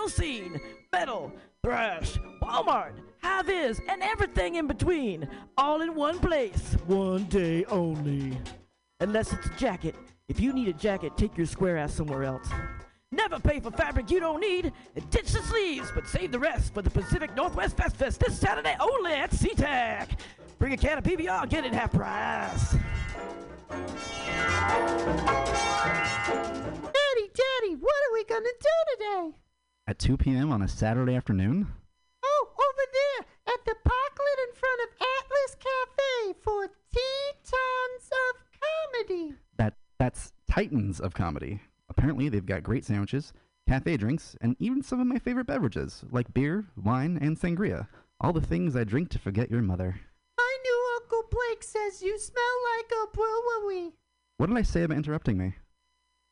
you'll seen. Metal, thrash, Walmart, high vis, and everything in between. All in one place. One day only. Unless it's a jacket. If you need a jacket, take your square ass somewhere else. Never pay for fabric you don't need and ditch the sleeves, but save the rest for the Pacific Northwest Fest Fest this Saturday only at SeaTac. Bring a can of PBR, get it half price. Daddy, Daddy, what are we gonna do today? At 2 p.m. on a Saturday afternoon? Oh, over there at the parklet in front of Atlas Cafe for Titans of Comedy. That that's Titans of comedy. Apparently, they've got great sandwiches, cafe drinks, and even some of my favorite beverages, like beer, wine, and sangria. All the things I drink to forget your mother. My new Uncle Blake says you smell like a brewery. What did I say about interrupting me?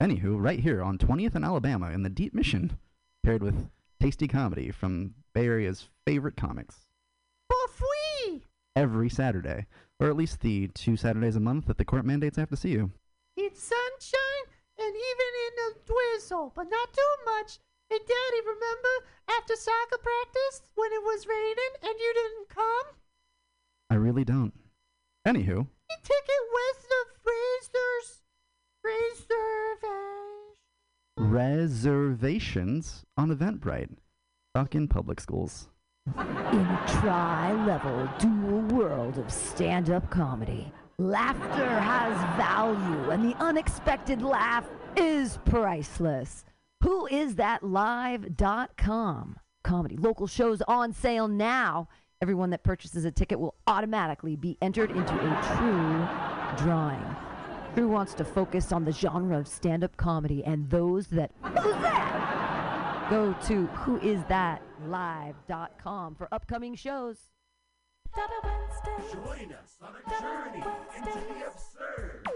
Anywho, right here on 20th and Alabama in the Deep Mission, paired with tasty comedy from Bay Area's favorite comics. Every Saturday, or at least the two Saturdays a month that the court mandates I have to see you. It's sunshine and even in the drizzle, but not too much. Hey, Daddy, remember after soccer practice when it was raining and you didn't come? I really don't. Anywho, The ticket west of Fraser's reservation. Reservations on Eventbrite. Fucking public schools. In a tri-level dual world of stand-up comedy, laughter has value and the unexpected laugh is priceless. Who is that live.com? Comedy local shows on sale now. Everyone that purchases a ticket will automatically be entered into a true drawing. Who wants to focus on the genre of stand-up comedy and those that Who's that? Go to whoisthatlive.com for upcoming shows. Join us on a journey into the absurd.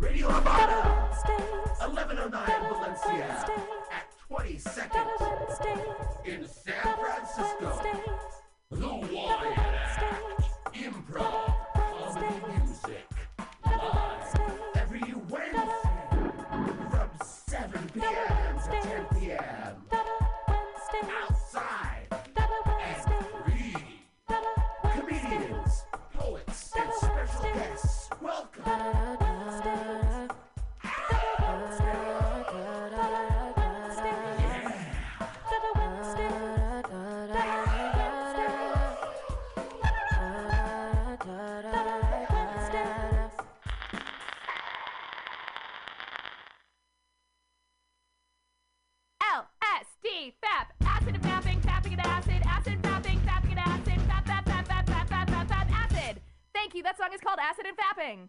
Radio Armada, 1109 Valencia, at 22nd in San Francisco. The Wyatt Act, improv, clapping.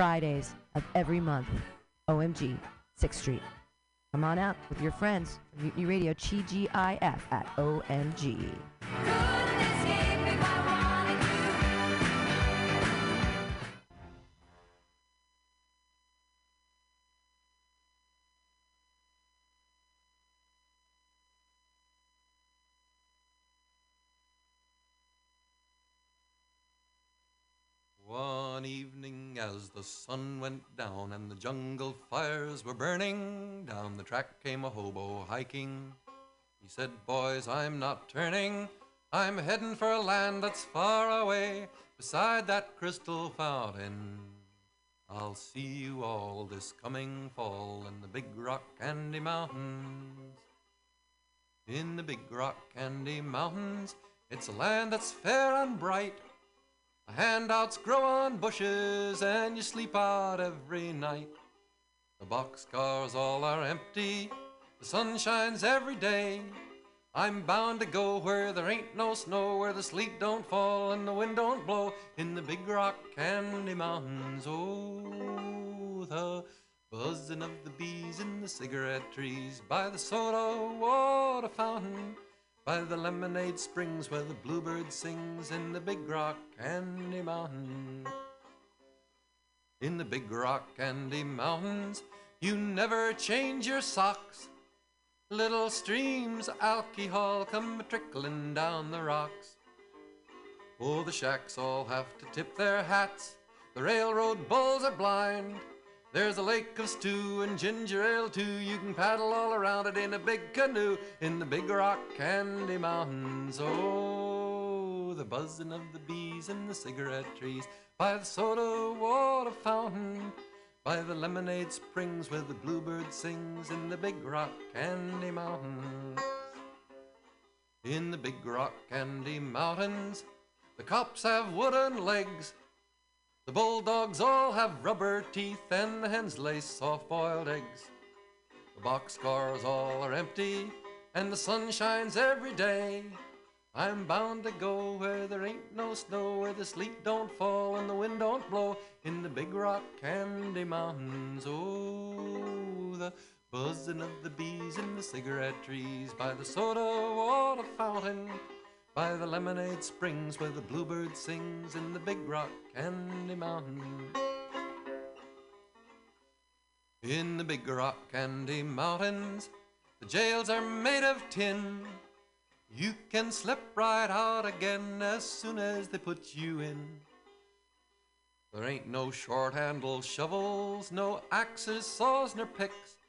Fridays of every month. OMG, 6th Street. Come on out with your friends. Mutiny Radio, TGIF at OMG. The sun went down and the jungle fires were burning, down the track came a hobo hiking. He said, Boys, I'm not turning. I'm heading for a land that's far away beside that crystal fountain. I'll see you all this coming fall in the big rock candy mountains. In the big rock candy mountains, it's a land that's fair and bright. Handouts grow on bushes and you sleep out every night. The boxcars all are empty, the sun shines every day. I'm bound to go where there ain't no snow, where the sleet don't fall and the wind don't blow in the big rock candy mountains. Oh, the buzzing of the bees in the cigarette trees by the soda water fountain, by the lemonade springs where the bluebird sings in the big rock candy mountain. In the big rock candy mountains, you never change your socks. Little streams of alcohol come trickling down the rocks. Oh, the shacks all have to tip their hats. The railroad bulls are blind. There's a lake of stew and ginger ale too. You can paddle all around it in a big canoe in the big rock candy mountains. Oh, the buzzing of the bees in the cigarette trees by the soda water fountain. By the lemonade springs where the bluebird sings in the big rock candy mountains. In the big rock candy mountains, the cops have wooden legs. The bulldogs all have rubber teeth, and the hens lay soft boiled eggs. The boxcars all are empty, and the sun shines every day. I'm bound to go where there ain't no snow, where the sleet don't fall and the wind don't blow, in the big rock candy mountains. Oh, the buzzing of the bees in the cigarette trees, by the soda water fountain, by the lemonade springs where the bluebird sings, in the big rock candy mountain. In the big rock candy mountains, the jails are made of tin. You can slip right out again as soon as they put you in. There ain't no short handled shovels, no axes, saws, nor picks.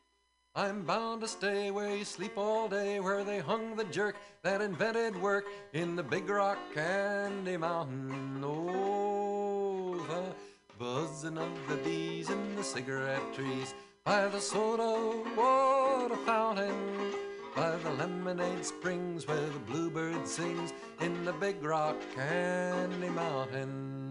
I'm bound to stay where you sleep all day, where they hung the jerk that invented work in the big rock candy mountain. Oh, the buzzing of the bees in the cigarette trees by the soda water fountain by the lemonade springs where the bluebird sings in the big rock candy mountain.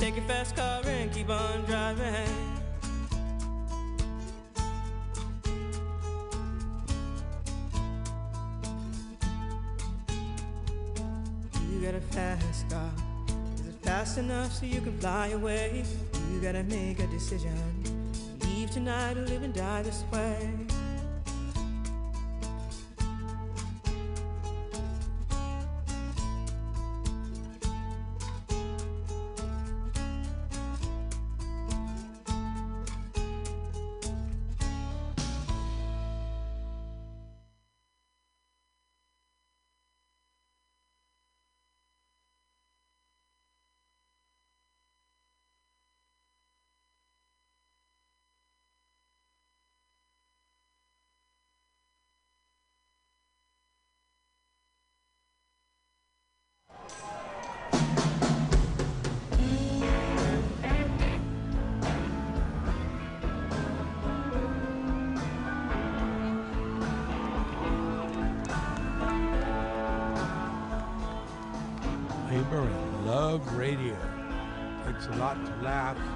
Take your fast car and keep on driving. You got a fast car. Is it fast enough so you can fly away? You gotta make a decision. Leave tonight or live and die this way. A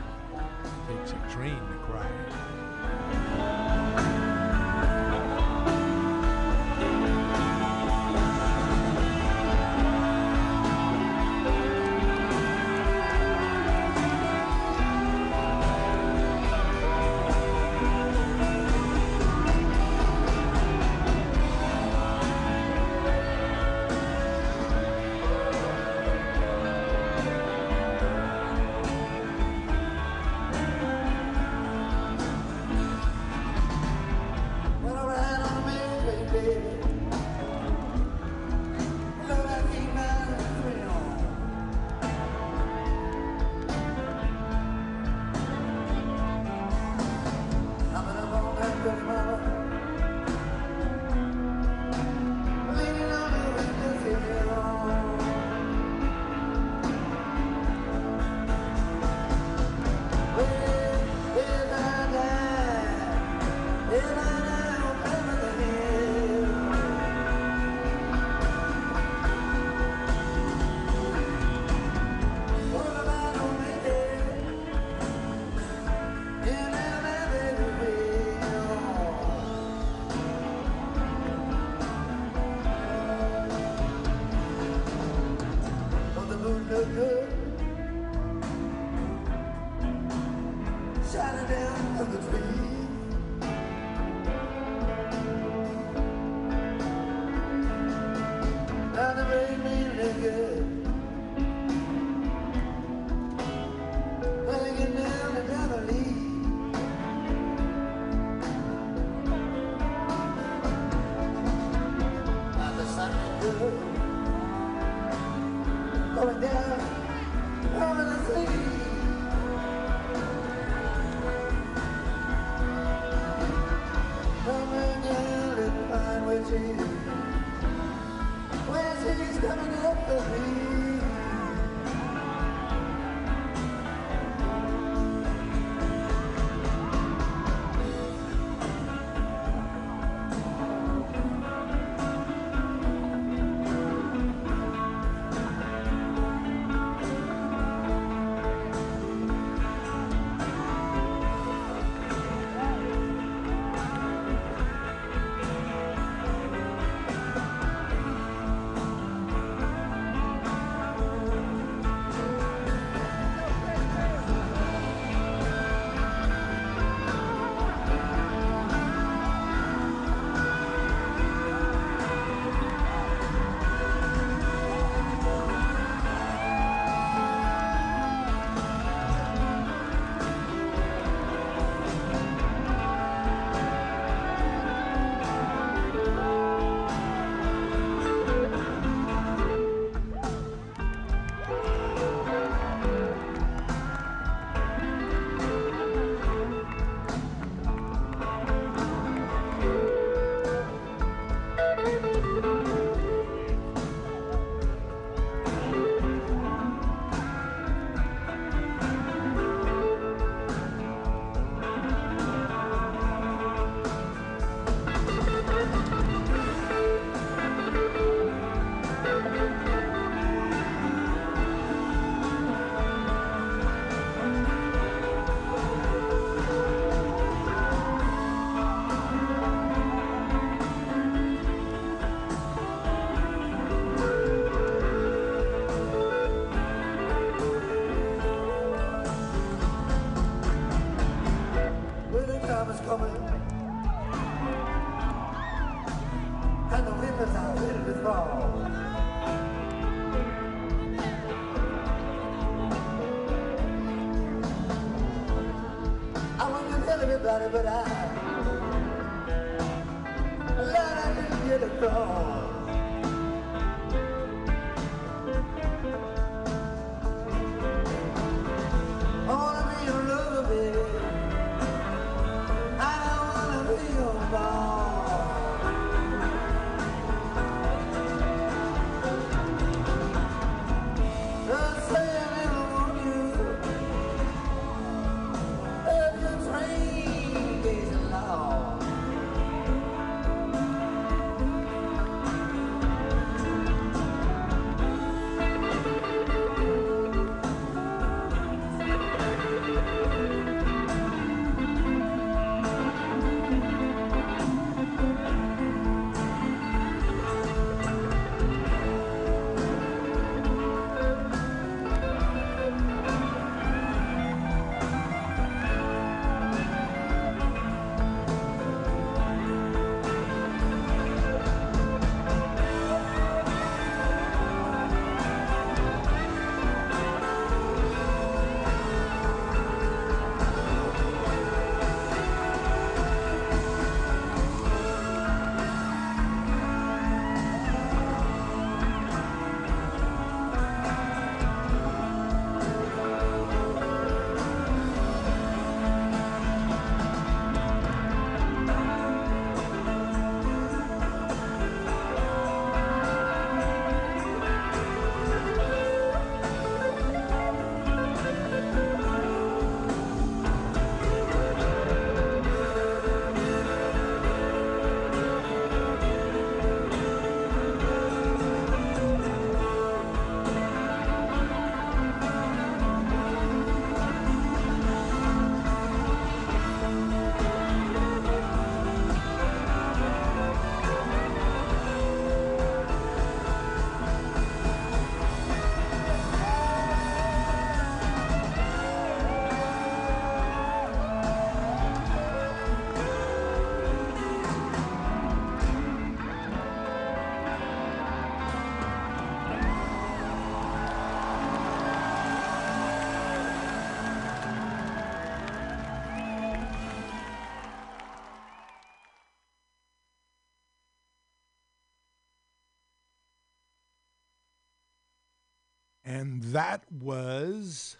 that was.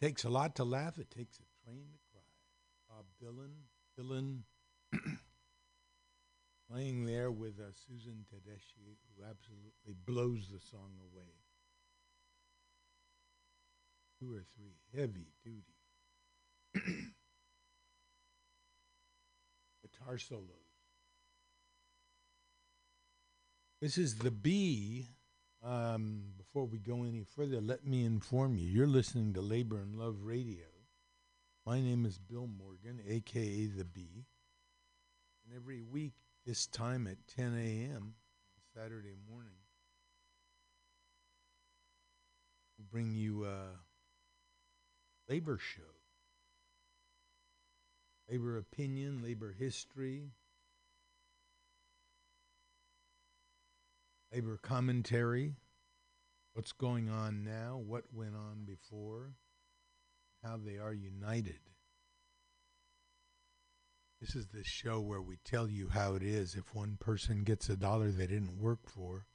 It takes a lot to laugh. It takes a train to cry. Bob Dylan, Dylan, playing there with uh, Susan Tedeschi, who absolutely blows the song away. Two or three heavy duty guitar solos. This is the B. Um, before we go any further, let me inform you you're listening to Labor and Love Radio. My name is Bill Morgan, aka The B. And every week, this time at 10 a.m., Saturday morning, we bring you a labor show. Labor opinion, labor history, labor commentary, what's going on now, what went on before, how they are united. This is the show where we tell you how it is if one person gets a dollar they didn't work for.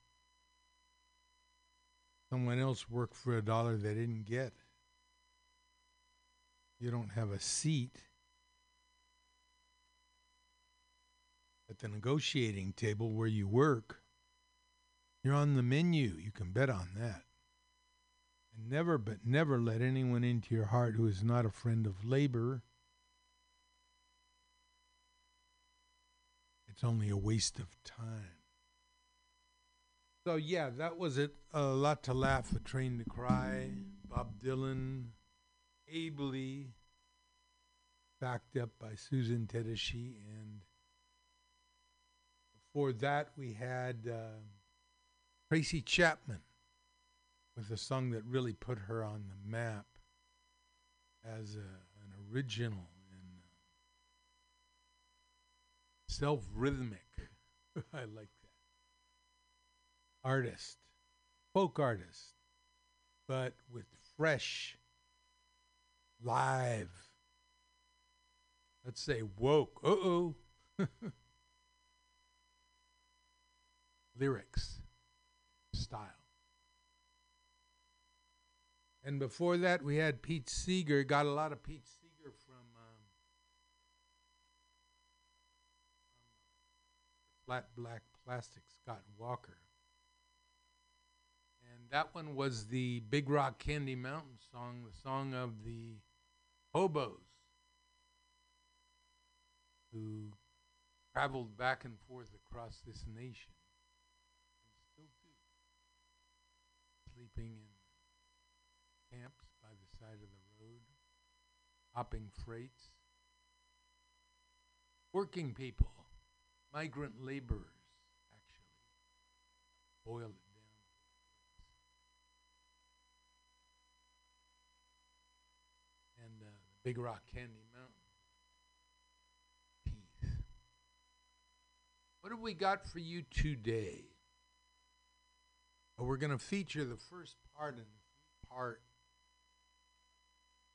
Someone else worked for a dollar they didn't get. You don't have a seat at the negotiating table where you work. You're on the menu. You can bet on that. And never, but never let anyone into your heart who is not a friend of labor. It's only a waste of time. So, yeah, that was it. A lot to laugh, a train to cry. Bob Dylan, ably backed up by Susan Tedeschi. And before that, we had. Uh, Tracy Chapman with a song that really put her on the map as a, an original and uh, self rhythmic. I like that. Artist, folk artist, but with fresh, live, let's say woke, uh oh, lyrics, style. And before that, we had Pete Seeger. Got a lot of Pete Seeger from, um, Flat Black Plastic, Scott Walker. And that one was the Big Rock Candy Mountain song, the song of the hobos who traveled back and forth across this nation and still do, sleeping in camps by the side of the road, hopping freights, working people, migrant laborers, actually, boil it down. And uh, Big Rock Candy Mountain. Teeth. What have we got for you today? We're going to feature the first part and part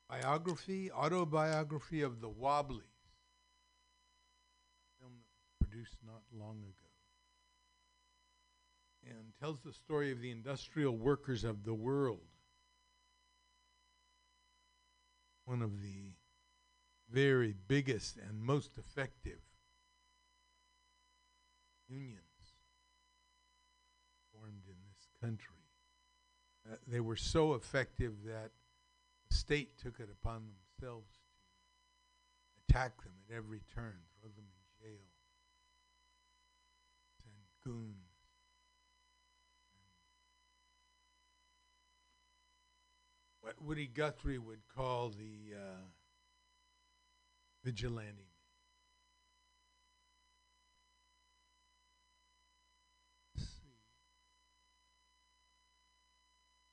biography, autobiography of the Wobblies, film that was produced not long ago, and tells the story of the industrial workers of the world. One of the very biggest and most effective unions in country. Uh, they were so effective that the state took it upon themselves to attack them at every turn, throw them in jail, send goons. What Woody Guthrie would call the uh, vigilante man. Let's see.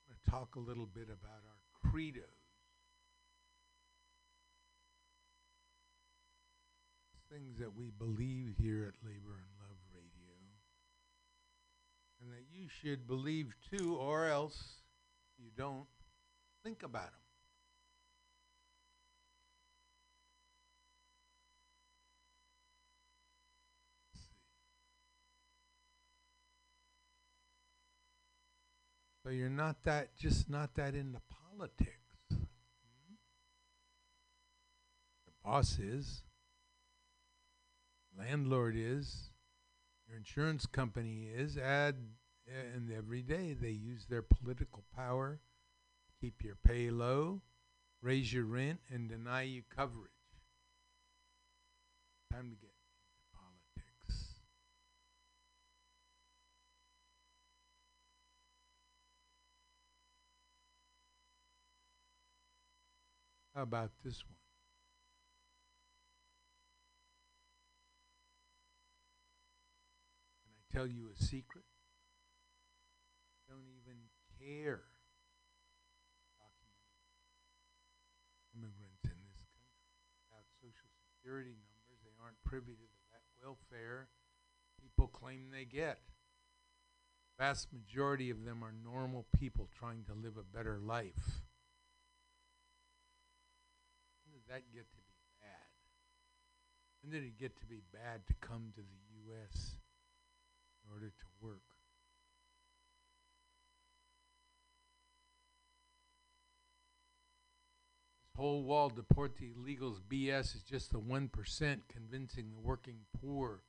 I'm going to talk a little bit about our credos. Things that we believe here at Labor and Love Radio. And that you should believe too, or else, you don't, think about them. So you're not that, just not that into politics. The boss is, landlord is, your insurance company is, add, and every day they use their political power, keep your pay low, raise your rent, and deny you coverage. Time to get into politics. How about this one? Can I tell you a secret? I don't even care. Immigrants in this country without social security numbers, they aren't privy to that welfare people claim they get. Vast majority of them are normal people trying to live a better life. That get to be bad? And did it get to be bad to come to the U.S. in order to work? This whole wall deport the illegals BS is just the 1% convincing the working poor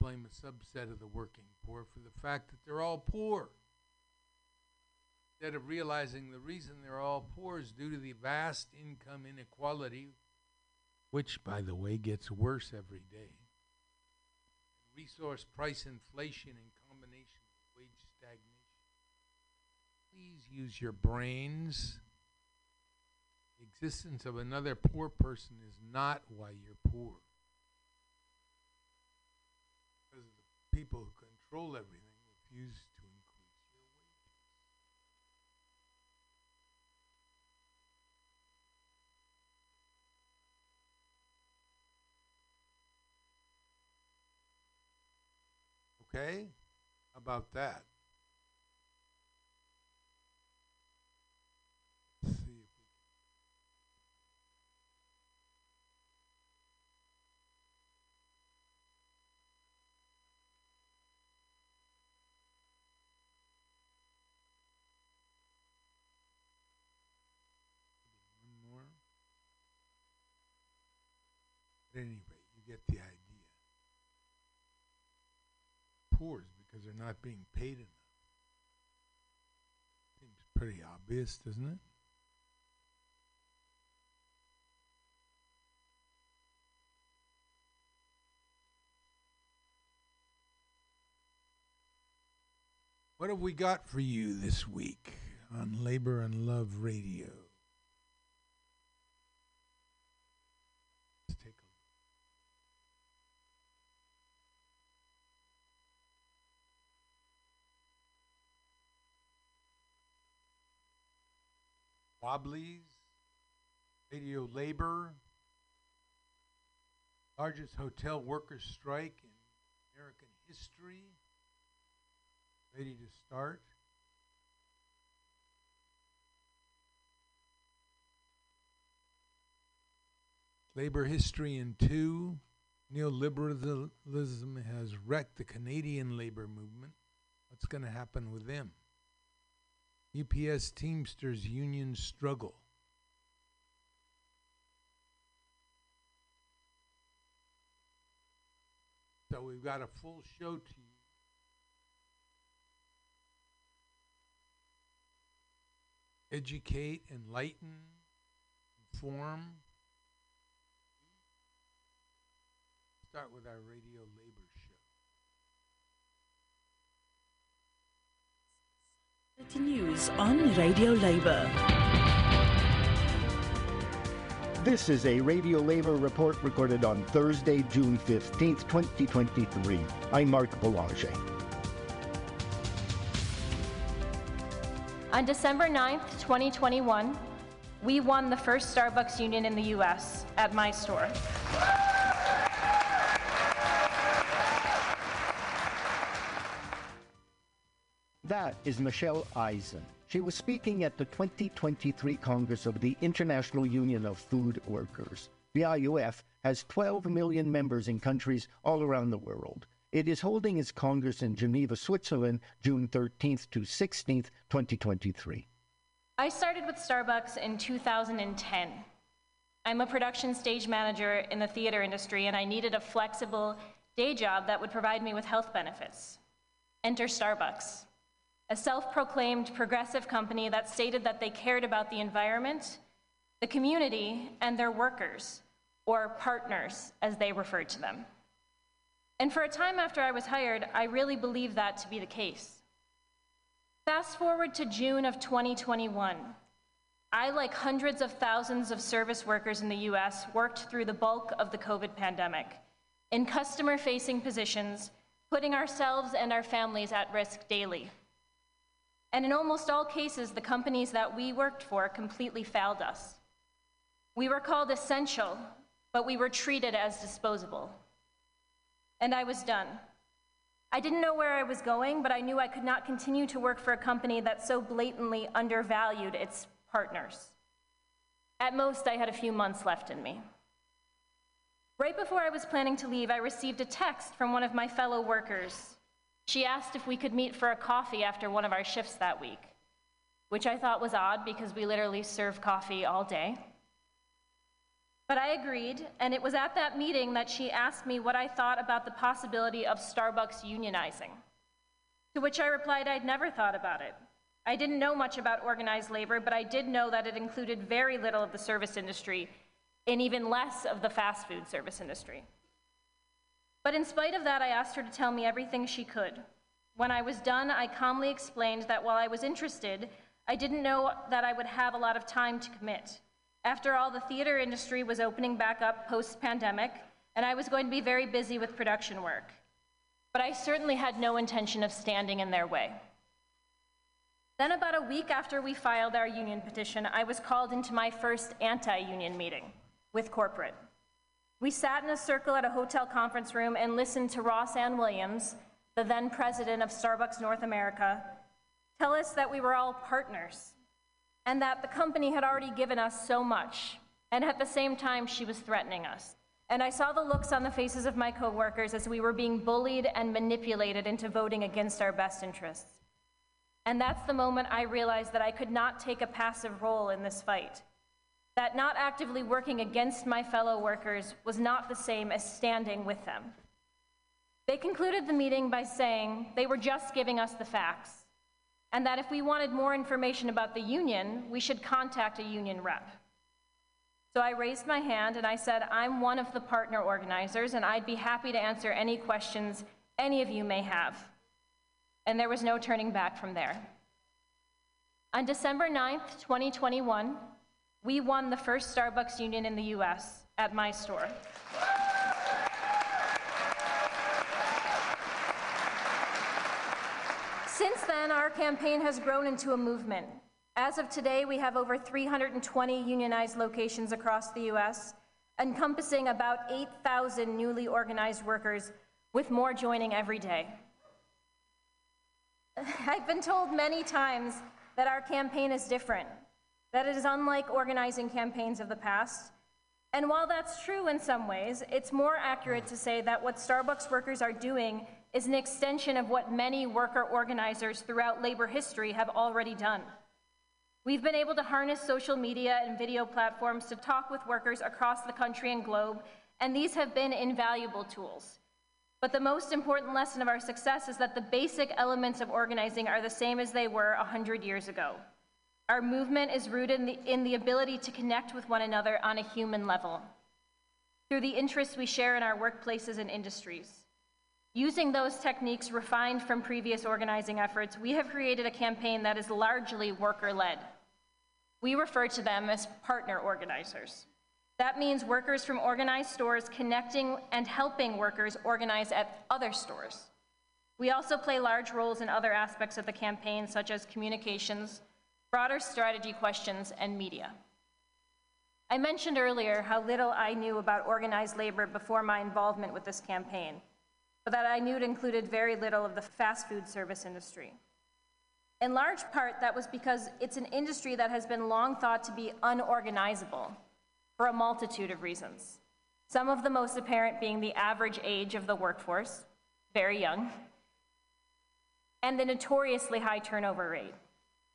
blame a subset of the working poor for the fact that they're all poor. Instead of realizing the reason they're all poor is due to the vast income inequality, which, by the way, gets worse every day. Resource price inflation in combination with wage stagnation. Please use your brains. The existence of another poor person is not why you're poor. Because the people who control everything refuse to increase your wages. Okay? How about that? At any rate, you get the idea. Because they're not being paid enough. Seems pretty obvious, doesn't it? What have we got for you this week on Labor and Love Radio? Let's take a Wobblies, Radio Labor, largest hotel workers strike in American history, ready to start. Labor history in two. Neoliberalism has wrecked the Canadian labor movement. What's going to happen with them? UPS Teamsters union struggle. So we've got a full show to you. Educate, enlighten, inform. Start with our radio labor show. News on Radio Labour. This is a Radio Labor report recorded on Thursday, June 15th, 2023. I'm Mark Boulanger. On December 9th, 2021, we won the first Starbucks union in the US at my store. That is Michelle Eisen. She was speaking at the 2023 Congress of the International Union of Food Workers. The IUF has 12 million members in countries all around the world. It is holding its Congress in Geneva, Switzerland, June 13th to 16th, 2023. I started with Starbucks in 2010. I'm a production stage manager in the theater industry, and I needed a flexible day job that would provide me with health benefits. Enter Starbucks, a self proclaimed progressive company that stated that they cared about the environment, the community, and their workers, or partners, as they referred to them. And for a time after I was hired, I really believed that to be the case. Fast forward to June of 2021. I, like hundreds of thousands of service workers in the US, worked through the bulk of the COVID pandemic in customer facing positions, putting ourselves and our families at risk daily. And in almost all cases, the companies that we worked for completely failed us. We were called essential, but we were treated as disposable. And I was done. I didn't know where I was going, but I knew I could not continue to work for a company that so blatantly undervalued its partners. At most, I had a few months left in me. Right before I was planning to leave, I received a text from one of my fellow workers. She asked if we could meet for a coffee after one of our shifts that week, which I thought was odd because we literally serve coffee all day. But I agreed, and it was at that meeting that she asked me what I thought about the possibility of Starbucks unionizing. To which I replied I'd never thought about it. I didn't know much about organized labor, but I did know that it included very little of the service industry and even less of the fast food service industry. But in spite of that, I asked her to tell me everything she could. When I was done, I calmly explained that while I was interested, I didn't know that I would have a lot of time to commit. After all, the theater industry was opening back up post pandemic, and I was going to be very busy with production work. But I certainly had no intention of standing in their way. Then, about a week after we filed our union petition, I was called into my first anti union meeting with corporate. We sat in a circle at a hotel conference room and listened to Rossann Williams, the then president of Starbucks North America, tell us that we were all partners and that the company had already given us so much, and at the same time, she was threatening us. And I saw the looks on the faces of my coworkers as we were being bullied and manipulated into voting against our best interests. And that's the moment I realized that I could not take a passive role in this fight. That not actively working against my fellow workers was not the same as standing with them. They concluded the meeting by saying they were just giving us the facts, and that if we wanted more information about the union, we should contact a union rep. So I raised my hand and I said, I'm one of the partner organizers, and I'd be happy to answer any questions any of you may have. And there was no turning back from there. On December 9th, 2021, we won the first Starbucks union in the US at my store. Since then, our campaign has grown into a movement. As of today, we have over 320 unionized locations across the US, encompassing about 8,000 newly organized workers, with more joining every day. I've been told many times that our campaign is different, that it is unlike organizing campaigns of the past. And while that's true in some ways, it's more accurate to say that what Starbucks workers are doing is an extension of what many worker organizers throughout labor history have already done. We've been able to harness social media and video platforms to talk with workers across the country and globe, and these have been invaluable tools. But the most important lesson of our success is that the basic elements of organizing are the same as they were 100 years ago. Our movement is rooted in the, in the ability to connect with one another on a human level, through the interests we share in our workplaces and industries. Using those techniques refined from previous organizing efforts, we have created a campaign that is largely worker led. We refer to them as partner organizers. That means workers from organized stores connecting and helping workers organize at other stores. We also play large roles in other aspects of the campaign, such as communications, broader strategy questions, and media. I mentioned earlier how little I knew about organized labor before my involvement with this campaign but that I knew it included very little of the fast food service industry. In large part, that was because it's an industry that has been long thought to be unorganizable for a multitude of reasons. Some of the most apparent being the average age of the workforce, very young, and the notoriously high turnover rate,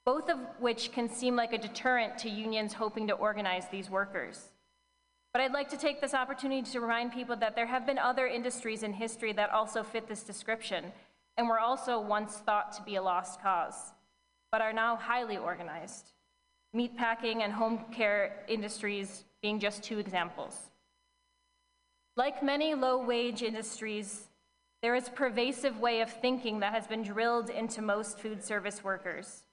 both of which can seem like a deterrent to unions hoping to organize these workers. But I'd like to take this opportunity to remind people that there have been other industries in history that also fit this description and were also once thought to be a lost cause, but are now highly organized. Meatpacking and home care industries being just two examples. Like many low wage industries, there is a pervasive way of thinking that has been drilled into most food service workers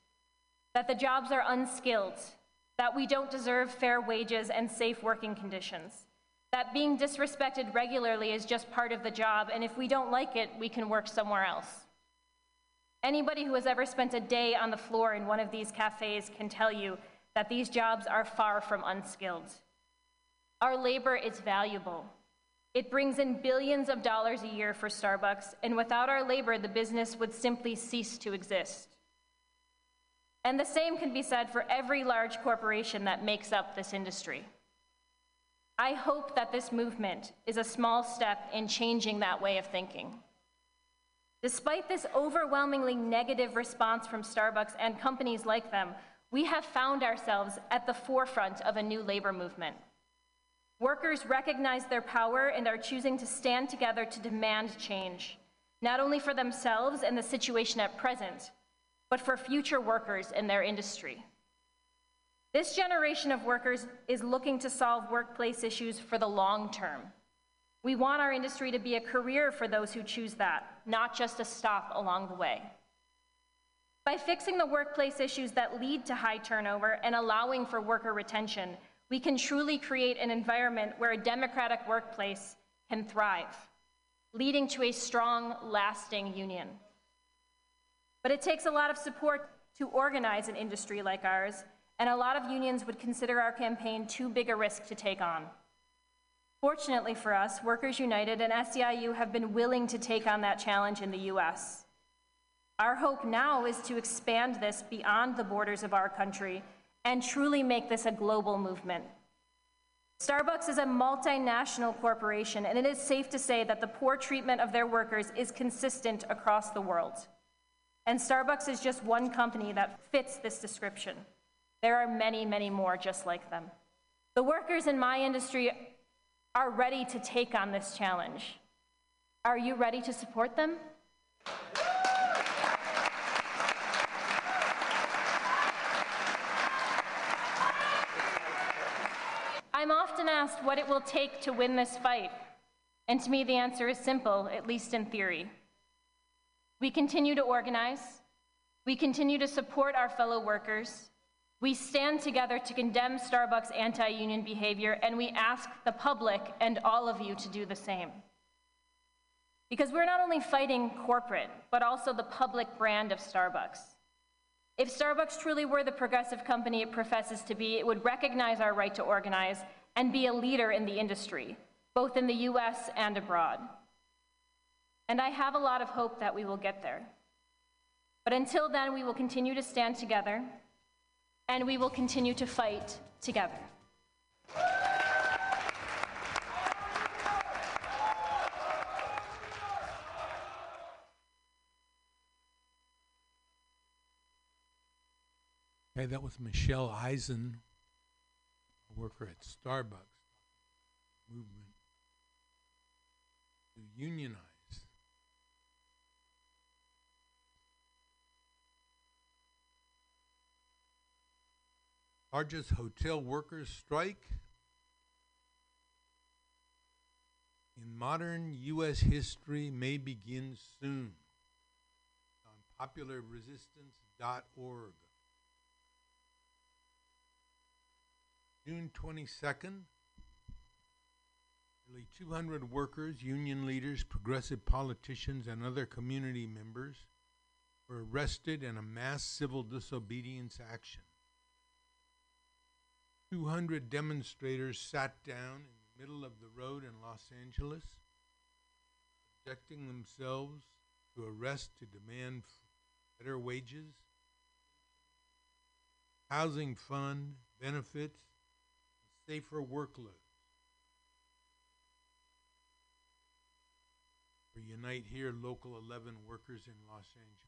that the jobs are unskilled, that we don't deserve fair wages and safe working conditions, that being disrespected regularly is just part of the job, and if we don't like it, we can work somewhere else. Anybody who has ever spent a day on the floor in one of these cafes can tell you that these jobs are far from unskilled. Our labor is valuable. It brings in billions of dollars a year for Starbucks, and without our labor, the business would simply cease to exist. And the same can be said for every large corporation that makes up this industry. I hope that this movement is a small step in changing that way of thinking. Despite this overwhelmingly negative response from Starbucks and companies like them, we have found ourselves at the forefront of a new labor movement. Workers recognize their power and are choosing to stand together to demand change, not only for themselves and the situation at present, but for future workers in their industry. This generation of workers is looking to solve workplace issues for the long term. We want our industry to be a career for those who choose that, not just a stop along the way. By fixing the workplace issues that lead to high turnover and allowing for worker retention, we can truly create an environment where a democratic workplace can thrive, leading to a strong, lasting union. But it takes a lot of support to organize an industry like ours, and a lot of unions would consider our campaign too big a risk to take on. Fortunately for us, Workers United and SEIU have been willing to take on that challenge in the US. Our hope now is to expand this beyond the borders of our country and truly make this a global movement. Starbucks is a multinational corporation, and it is safe to say that the poor treatment of their workers is consistent across the world. And Starbucks is just one company that fits this description. There are many, many more just like them. The workers in my industry are ready to take on this challenge. Are you ready to support them? I'm often asked what it will take to win this fight. And to me, the answer is simple, at least in theory. We continue to organize, we continue to support our fellow workers, we stand together to condemn Starbucks anti union behavior, and we ask the public and all of you to do the same. Because we're not only fighting corporate, but also the public brand of Starbucks. If Starbucks truly were the progressive company it professes to be, it would recognize our right to organize and be a leader in the industry, both in the US and abroad. And I have a lot of hope that we will get there. But until then, we will continue to stand together and we will continue to fight together. Okay, that was Michelle Eisen, a worker at Starbucks, movement to unionize. Largest hotel workers strike in modern U.S. history may begin soon. On popularresistance.org. June 22nd, nearly 200 workers, union leaders, progressive politicians, and other community members were arrested in a mass civil disobedience action. 200 demonstrators sat down in the middle of the road in Los Angeles, subjecting themselves to arrest to demand better wages, housing fund, benefits, safer workloads. For Unite Here Local 11 workers in Los Angeles.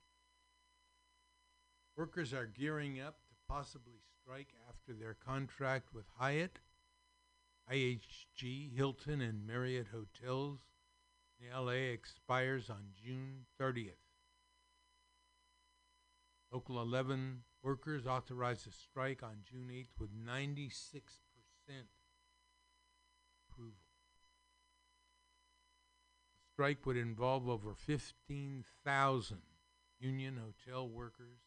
Workers are gearing up to possibly strike after their contract with Hyatt, IHG, Hilton, and Marriott Hotels in LA expires on June 30th. Local 11 workers authorized a strike on June 8th with 96% approval. The strike would involve over 15,000 union hotel workers,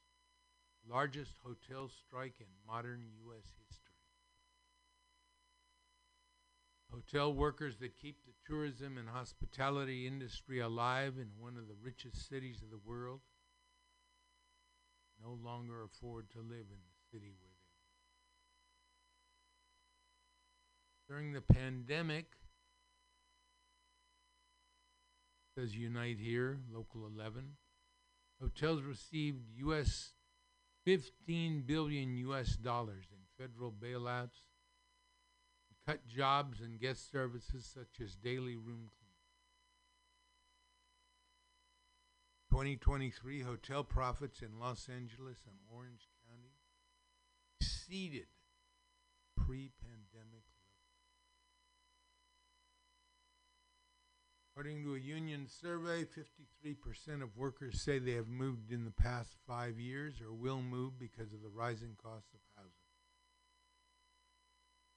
largest hotel strike in modern U.S. history. Hotel workers that keep the tourism and hospitality industry alive in one of the richest cities of the world no longer afford to live in the city where they. during the pandemic, says Unite Here, Local 11, hotels received U.S. 15 billion U.S. dollars in federal bailouts, cut jobs and guest services such as daily room cleaning. 2023 hotel profits in Los Angeles and Orange County exceeded pre-pandemic According to a union survey, 53% of workers say they have moved in the past five years or will move because of the rising cost of housing.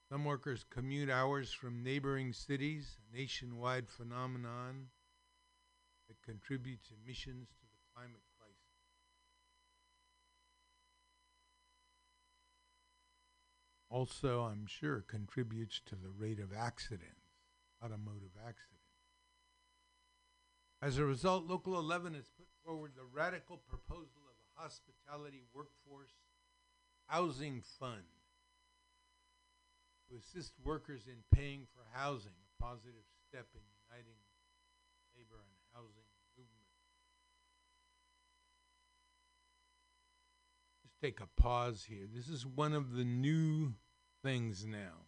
Some workers commute hours from neighboring cities, a nationwide phenomenon that contributes emissions to the climate crisis. Also, I'm sure, contributes to the rate of accidents, automotive accidents. As a result, Local 11 has put forward the radical proposal of a hospitality workforce housing fund to assist workers in paying for housing. A positive step in uniting labor and housing movement. Just take a pause here. This is one of the new things now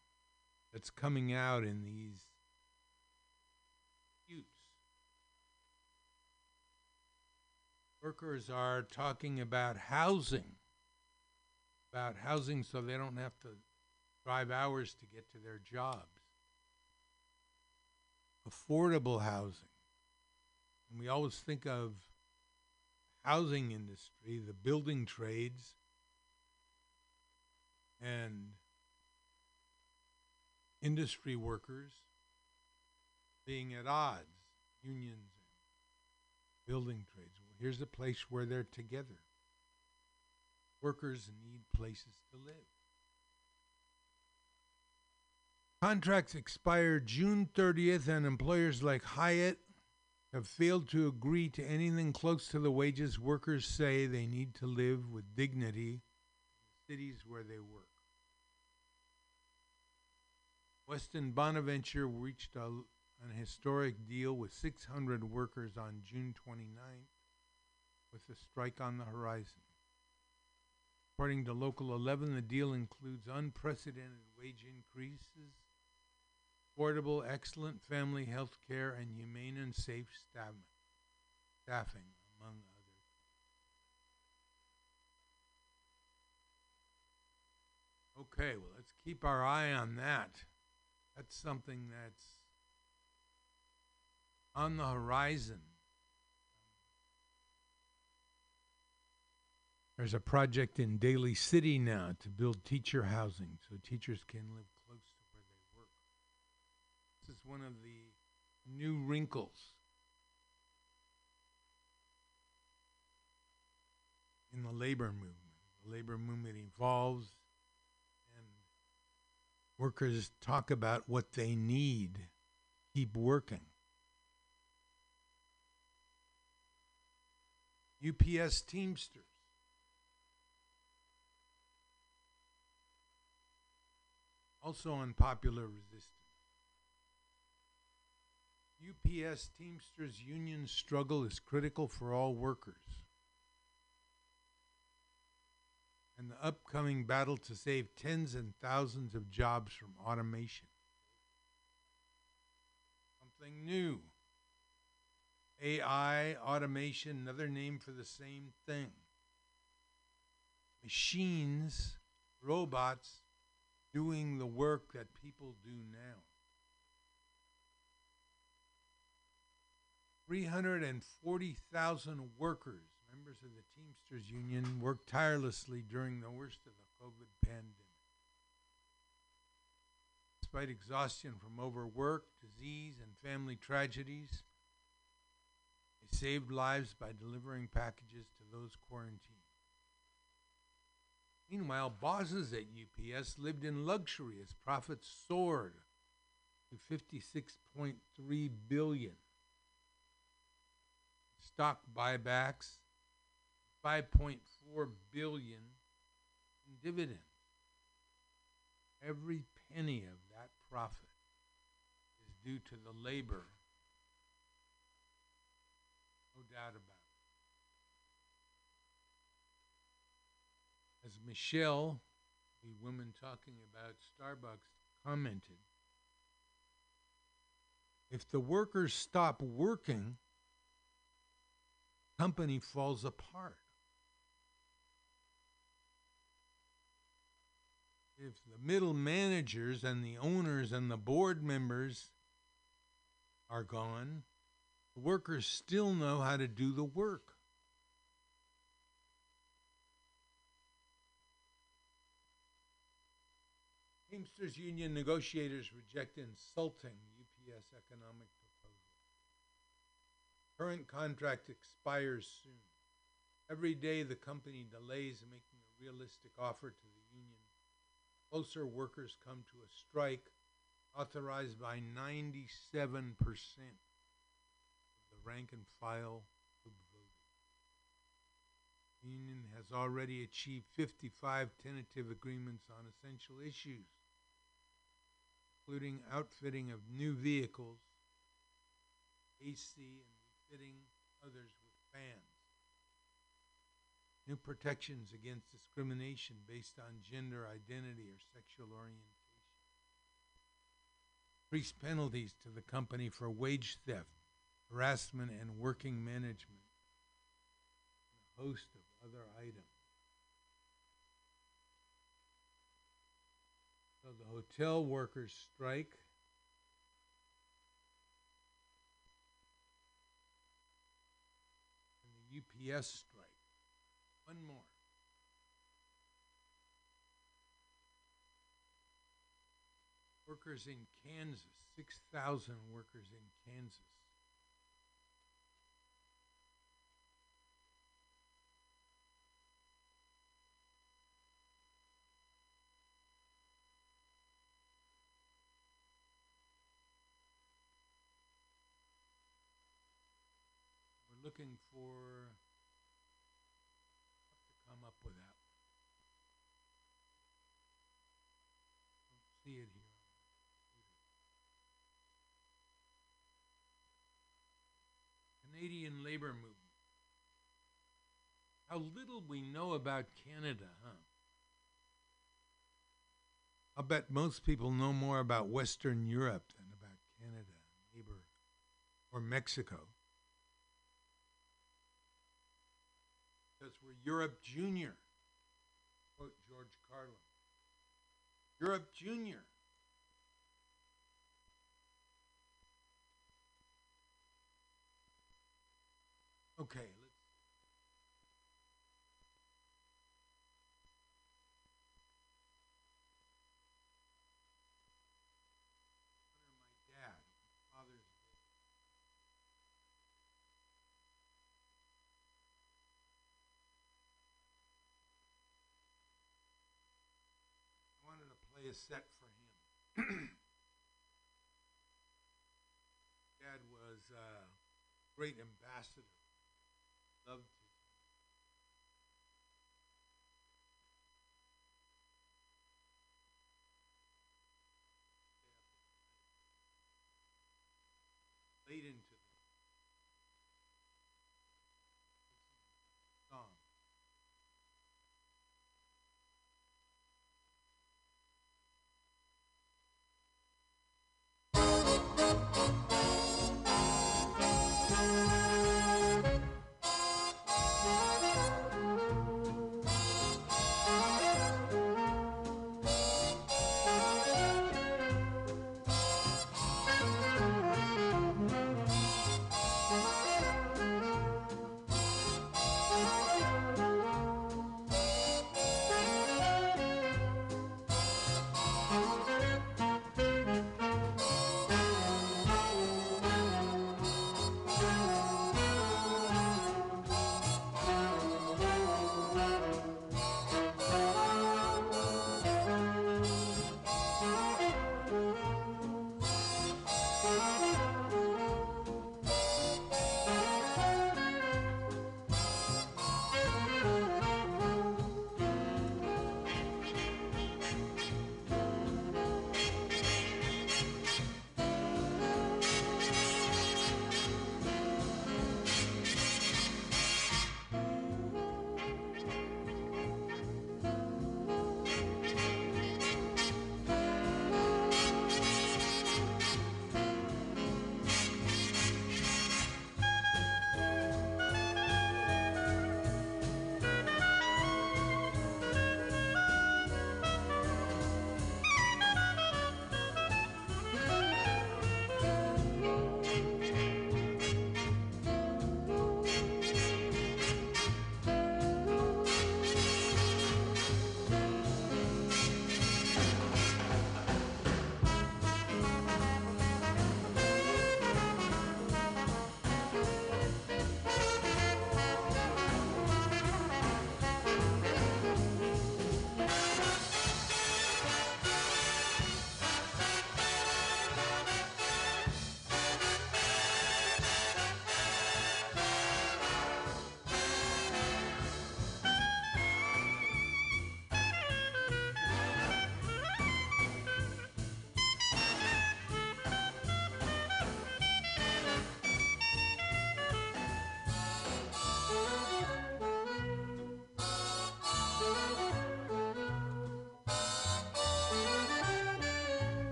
that's coming out in these Workers are talking about housing, about housing so they don't have to drive hours to get to their jobs. Affordable housing. And we always think of housing industry, the building trades, and industry workers being at odds, unions and building trades. Here's a place where they're together. Workers need places to live. Contracts expire June 30th, and employers like Hyatt have failed to agree to anything close to the wages workers say they need to live with dignity in the cities where they work. Westin Bonaventure reached a, an historic deal with 600 workers on June 29th, with the strike on the horizon. According to Local 11, the deal includes unprecedented wage increases, affordable, excellent family health care, and humane and safe staff- staffing, among others. Okay, well, let's keep our eye on that. That's something that's on the horizon. There's a project in Daly City now to build teacher housing so teachers can live close to where they work. This is one of the new wrinkles in the labor movement. The labor movement evolves and workers talk about what they need, keep working. UPS Teamsters. Also unpopular resistance. UPS Teamsters union struggle is critical for all workers. And the upcoming battle to save tens and thousands of jobs from automation. Something new. AI, automation, another name for the same thing. Machines, robots doing the work that people do now. 340,000 workers, members of the Teamsters Union, worked tirelessly during the worst of the COVID pandemic. Despite exhaustion from overwork, disease, and family tragedies, they saved lives by delivering packages to those quarantined. Meanwhile, bosses at UPS lived in luxury as profits soared to 56.3 billion. Stock buybacks, 5.4 billion in dividends. Every penny of that profit is due to the labor. No doubt about it. Michelle, the woman talking about Starbucks, commented, if the workers stop working, company falls apart. If the middle managers and the owners and the board members are gone, the workers still know how to do the work. Teamsters Union negotiators reject insulting UPS economic proposal. Current contract expires soon. Every day the company delays making a realistic offer to the union. Closer workers come to a strike authorized by 97% of the rank and file who voted. The union has already achieved 55 tentative agreements on essential issues, including outfitting of new vehicles, AC, and refitting others with fans. New protections against discrimination based on gender identity or sexual orientation. Increased penalties to the company for wage theft, harassment, and working management. And a host of other items. So the hotel workers strike. And the UPS strike. One more. Workers in Kansas, 6,000 workers in Kansas. We're looking for to come up with that. Don't see it here. Canadian labor movement. How little we know about Canada, huh? I'll bet most people know more about Western Europe than about Canada, neighbor, or Mexico. Because we're Europe Junior. Quote George Carlin. Europe Junior. Okay, let's. Honor my dad, Father's Day. I a set for him. Dad was a great ambassador.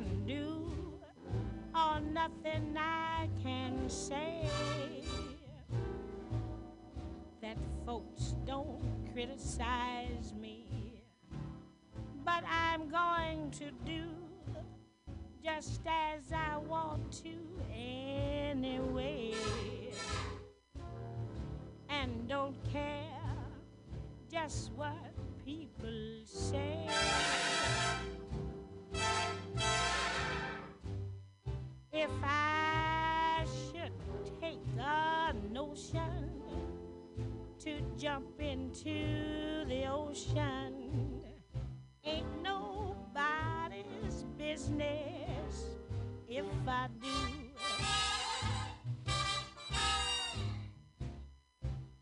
can do or nothing I can say. That folks don't criticize me, but I'm going to do just as I want to anyway. And don't care just what people say. If I should take the notion to jump into the ocean, ain't nobody's business if I do.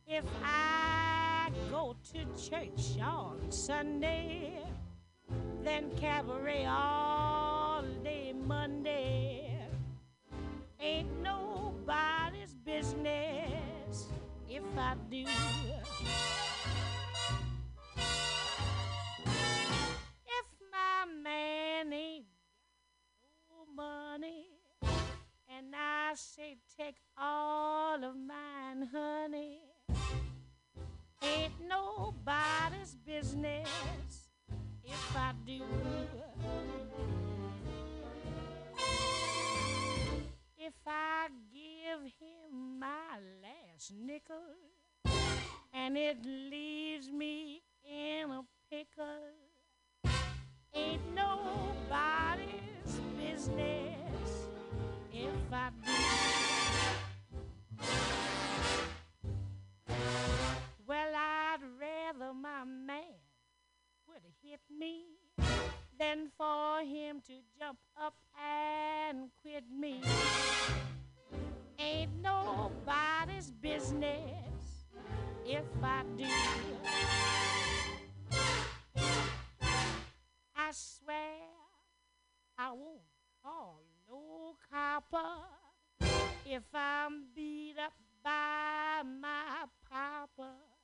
If I go to church on Sunday, then cabaret all day Monday. Ain't nobody's business if I do. If my man ain't got no money, and I say take all of mine, honey, ain't nobody's business if I do. If I give him my last nickel and it leaves me in a pickle, ain't nobody's business if I do. Well, I'd rather my man would hit me than for him to jump up and quit me. Ain't nobody's business if I do. I swear I won't call no copper if I'm beat up by my papa.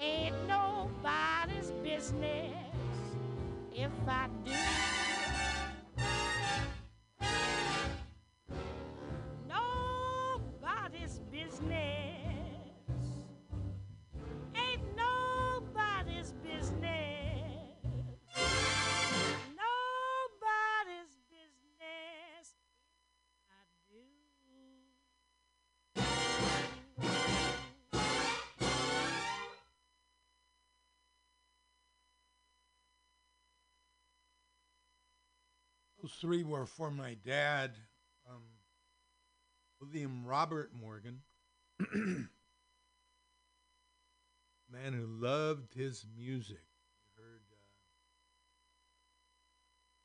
Ain't nobody's business if I do. Those three were for my dad, um, William Robert Morgan, man who loved his music. You heard uh,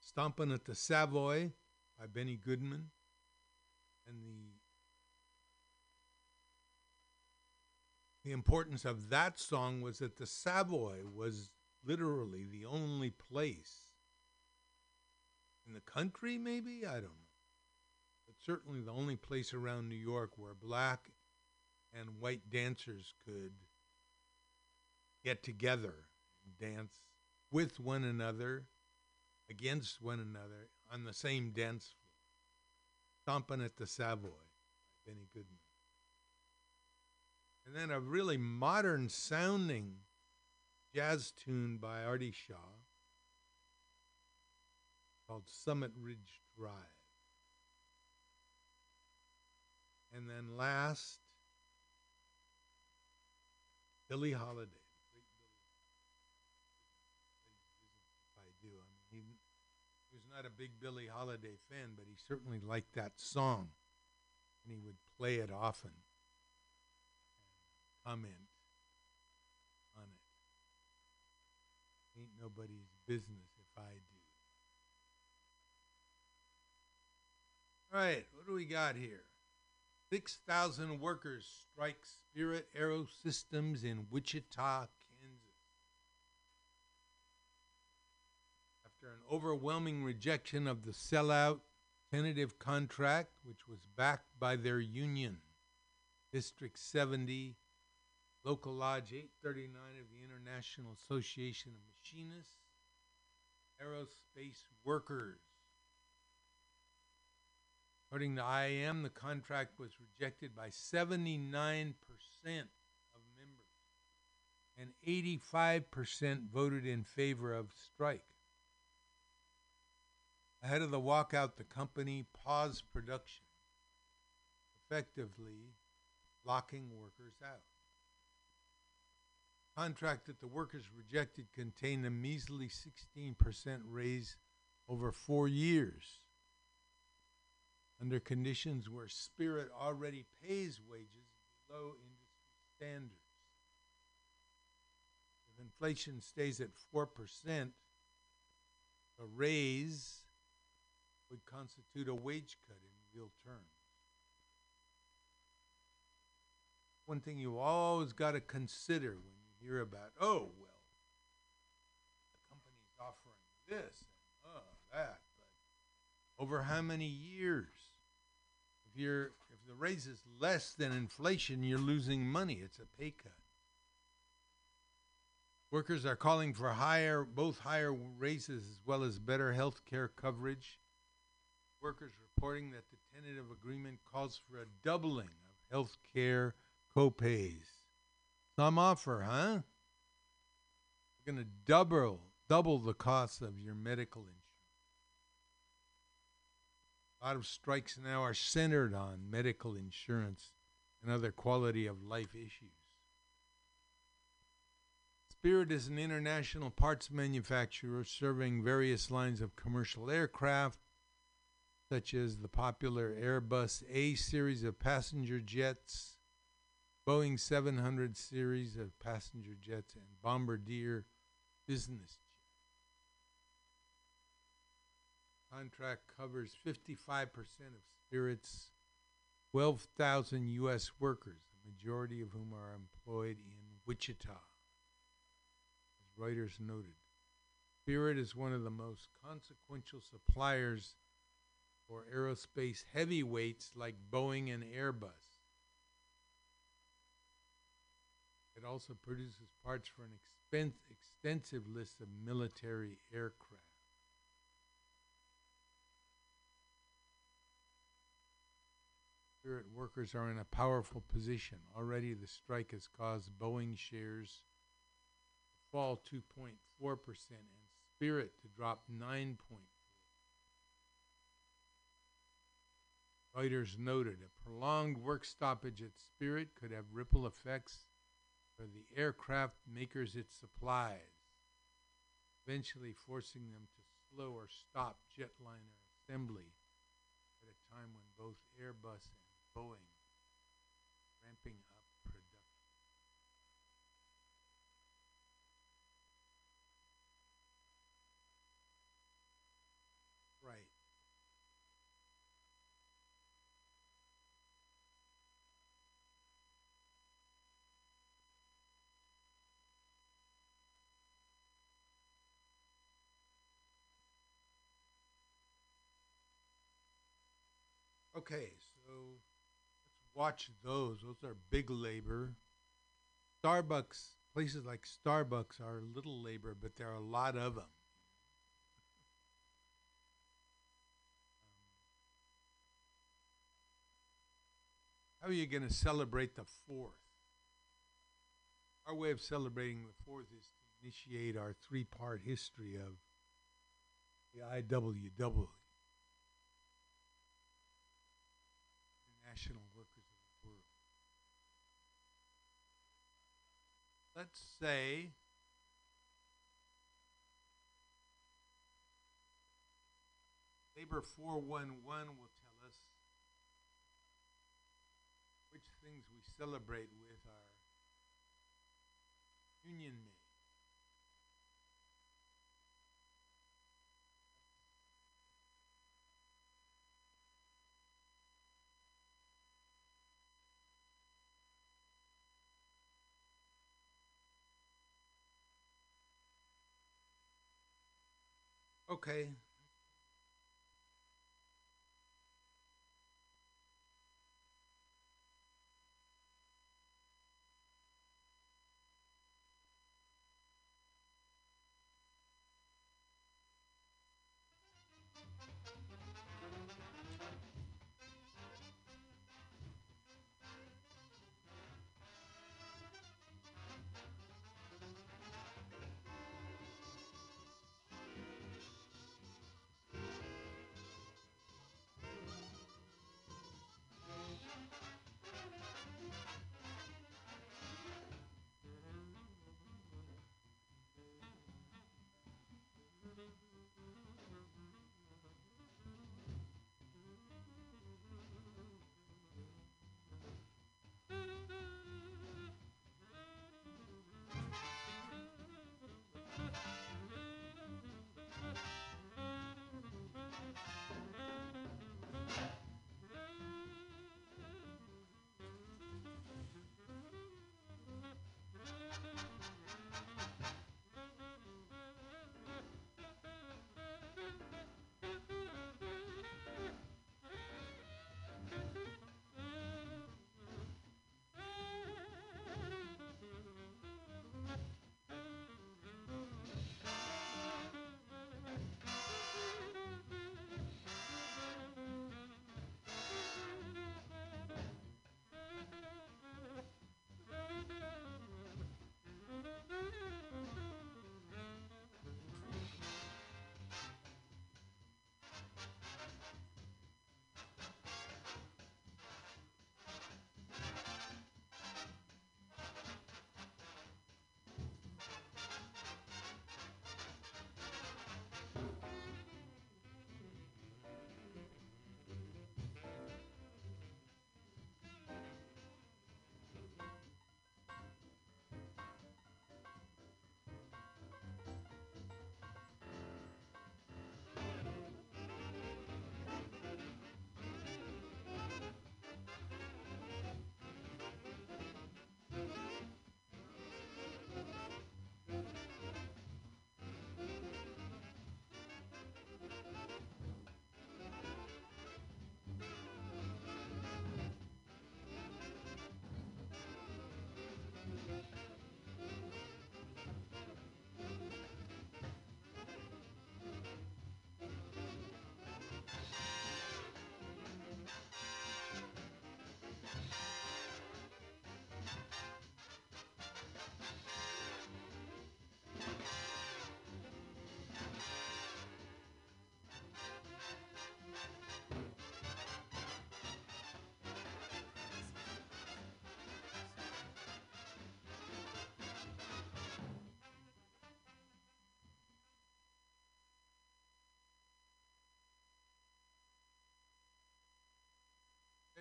Stompin' at the Savoy by Benny Goodman, and the the importance of that song was that the Savoy was literally the only place in the country, maybe? I don't know. But certainly the only place around New York where black and white dancers could get together and dance with one another, against one another, on the same dance floor. Stomping at the Savoy Benny Goodman. And then a really modern sounding jazz tune by Artie Shaw called Summit Ridge Drive. And then last, Billie Holiday. I do. I mean, he, was not a big Billie Holiday fan, but he certainly liked that song, and he would play it often. Comment on it. Ain't nobody's business if I do. All right, what do we got here? 6,000 workers strike Spirit Aero Systems in Wichita, Kansas. After an overwhelming rejection of the sellout tentative contract, which was backed by their union, District 70, Local Lodge 839 of the International Association of Machinists, Aerospace Workers According to IAM, the contract was rejected by 79% of members, and 85% voted in favor of strike. Ahead of the walkout, the company paused production, effectively locking workers out. The Contract that the workers rejected contained a measly 16% raise over four years under conditions where Spirit already pays wages below industry standards. If inflation stays at 4%, a raise would constitute a wage cut in real terms. One thing you always got to consider when you hear about, oh, well, the company's offering this and oh, that, but over how many years? If you're if the raise is less than inflation, you're losing money. It's a pay cut. Workers are calling for higher, both higher raises as well as better health care coverage. Workers reporting that the tentative agreement calls for a doubling of health care copays. Some offer, huh? We're going to double double the cost of your medical insurance. A lot of strikes now are centered on medical insurance and other quality of life issues. Spirit is an international parts manufacturer serving various lines of commercial aircraft, such as the popular Airbus A series of passenger jets, Boeing 700 series of passenger jets, and Bombardier business jets. Contract covers 55% of Spirit's 12,000 U.S. workers, the majority of whom are employed in Wichita. As Reuters noted, Spirit is one of the most consequential suppliers for aerospace heavyweights like Boeing and Airbus. It also produces parts for an expen- extensive list of military aircraft. Spirit workers are in a powerful position. Already, the strike has caused Boeing shares to fall 2.4% and Spirit to drop 9.4%. Reuters noted a prolonged work stoppage at Spirit could have ripple effects for the aircraft makers it supplies, eventually forcing them to slow or stop jetliner assembly at a time when both Airbus and Boeing ramping up production. Right. Okay, so watch those. Those are big labor. Starbucks, places like Starbucks are little labor, but there are a lot of them. Um, how are you going to celebrate the fourth? Our way of celebrating the fourth is to initiate our three part history of the IWW. National Workers of the World. Let's say Labor 411 will tell us which things we celebrate with our union mates. Okay.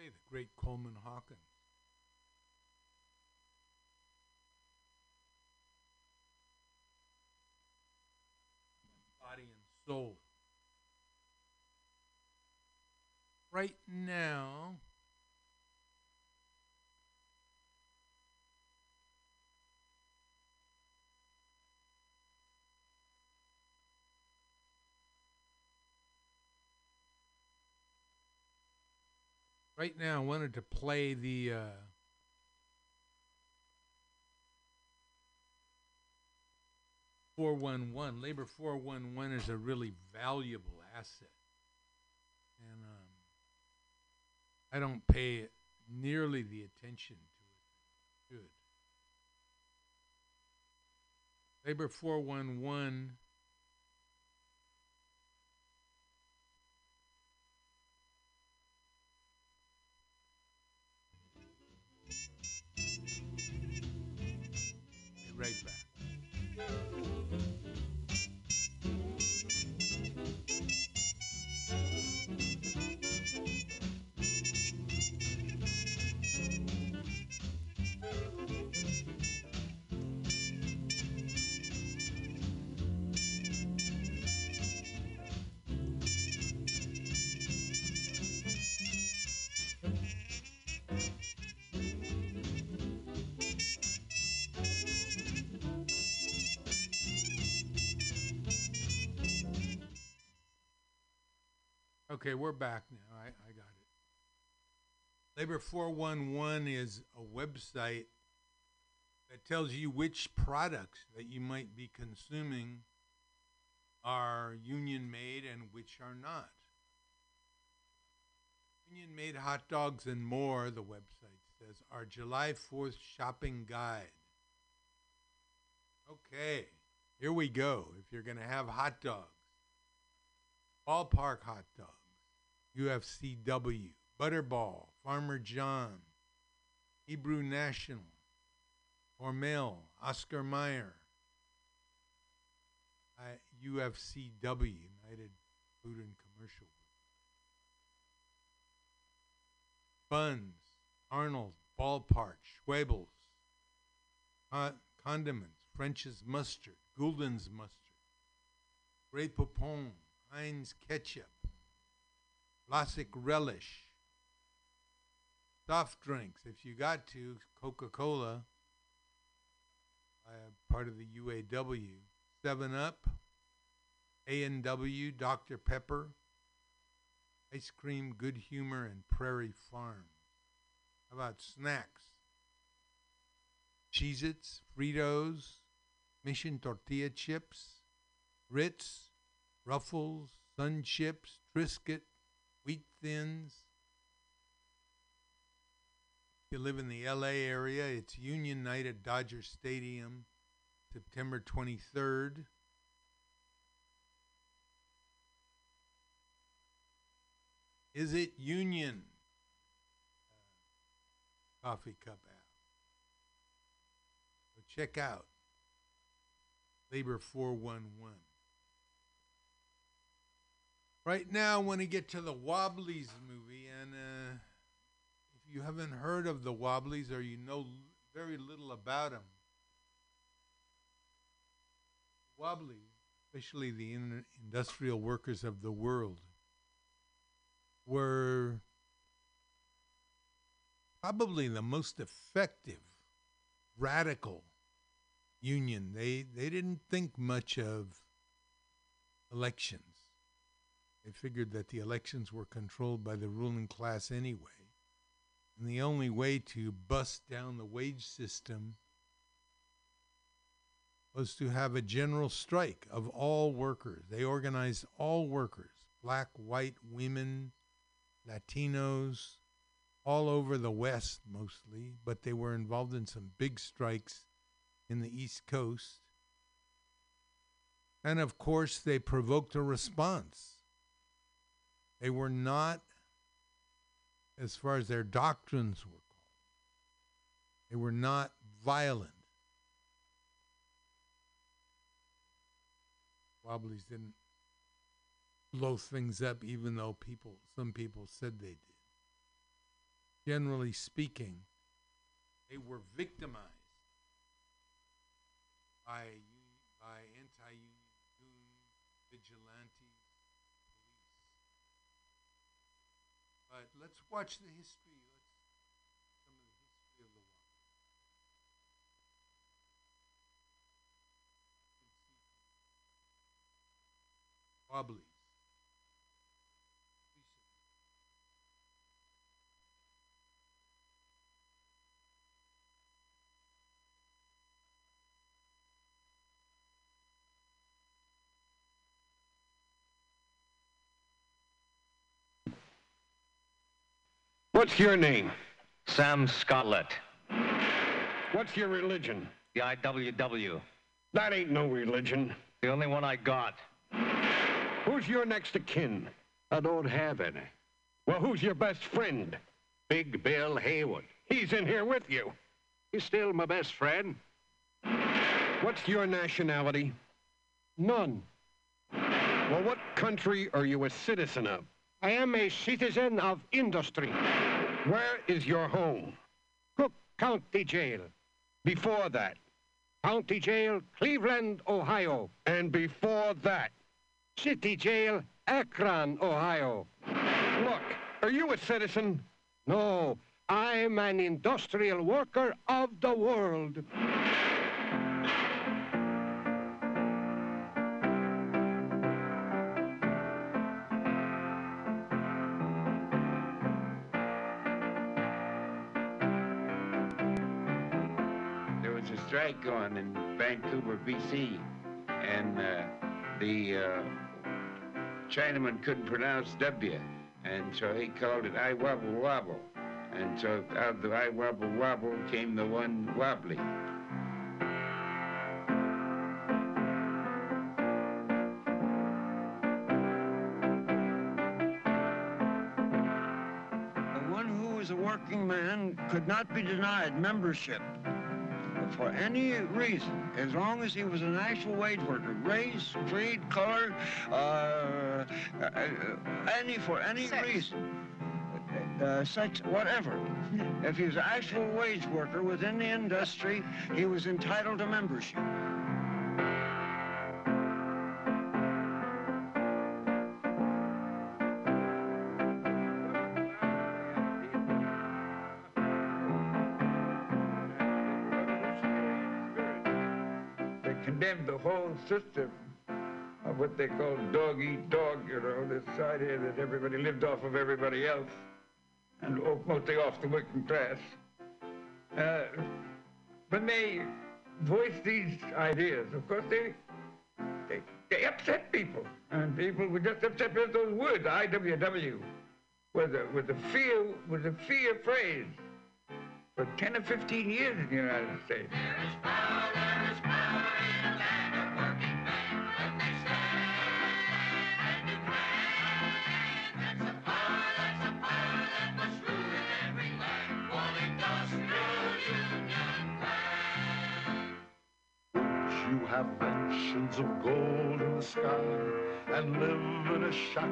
Hey, the great Coleman Hawkins. Right now, I wanted to play the. Uh, Four one one labor four one one is a really valuable asset, and um, I don't pay nearly the attention to it. Good. Labor 411 Okay, we're back now. I, I got it. Labor 411 is a website that tells you which products that you might be consuming are union made and which are not. Union made hot dogs and more, the website says, our July 4th shopping guide. Okay, here we go. If you're going to have hot dogs, ballpark hot dogs, UFCW, Butterball, Farmer John, Hebrew National, Hormel, Oscar Mayer, I, UFCW, United Food and Commercial. Buns, Arnold, Ballpark, Schwebel's, Con- condiments, French's mustard, Gulden's mustard, Grey Poupon, Heinz ketchup, Vlasic relish, soft drinks, if you got to, Coca Cola, uh, part of the UAW, 7 Up, A&W, Dr. Pepper, ice cream, good humor, and Prairie Farm. How about snacks? Cheez Its, Fritos, Mission Tortilla Chips, Ritz, Ruffles, Sun Chips, Triscuit, Wheat Thins. If you live in the LA area, it's Union Night at Dodger Stadium, September 23rd. Is it Union? Uh, coffee Cup app. So check out Labor 411. Right now, I want to get to the Wobblies movie, and uh, if you haven't heard of the Wobblies or you know very little about them, Wobblies, especially the in- industrial workers of the world, were probably the most effective radical union. They they didn't think much of elections. They figured that the elections were controlled by the ruling class anyway. And the only way to bust down the wage system was to have a general strike of all workers. They organized all workers, black, white, women, Latinos, all over the West mostly, but they were involved in some big strikes in the East Coast. And of course, they provoked a response. They were not, as far as their doctrines were called, they were not violent. Wobblies didn't blow things up, even though people, some people said they did. generally speaking, they were victimized by by anti-union vigilante police. But let's watch the history. Let's the history of the war. Wobblies. What's your name? Sam Scarlett. What's your religion? The IWW. That ain't no religion. The only one I got. Who's your next of kin? I don't have any. Well, who's your best friend? Big Bill Haywood. He's in here with you. He's still my best friend. What's your nationality? None. Well, what country are you a citizen of? I am a citizen of industry. Where is your home? Cook County Jail. Before that? County Jail, Cleveland, Ohio. And before that? City Jail, Akron, Ohio. Look, are you a citizen? No, I'm an industrial worker of the world. Vancouver, BC, and uh, the uh, Chinaman couldn't pronounce W, and so he called it I wobble wobble. And so out of the I wobble wobble came the one wobbly. The one who is a working man could not be denied membership for any reason, as long as he was an actual wage worker, race, creed, color, uh, uh, any for any reason, uh, sex, whatever. If he was an actual wage worker within the industry, he was entitled to membership. System of what they call dog eat dog, you know, this idea that everybody lived off of everybody else, and mostly off the working class. Uh, when they voiced these ideas, of course, they, they, they upset people, and people were just upset with those words, IWW, was a, was a fear, was a fear phrase for 10 or 15 years in the United States. Have mansions of gold in the sky and live in a shack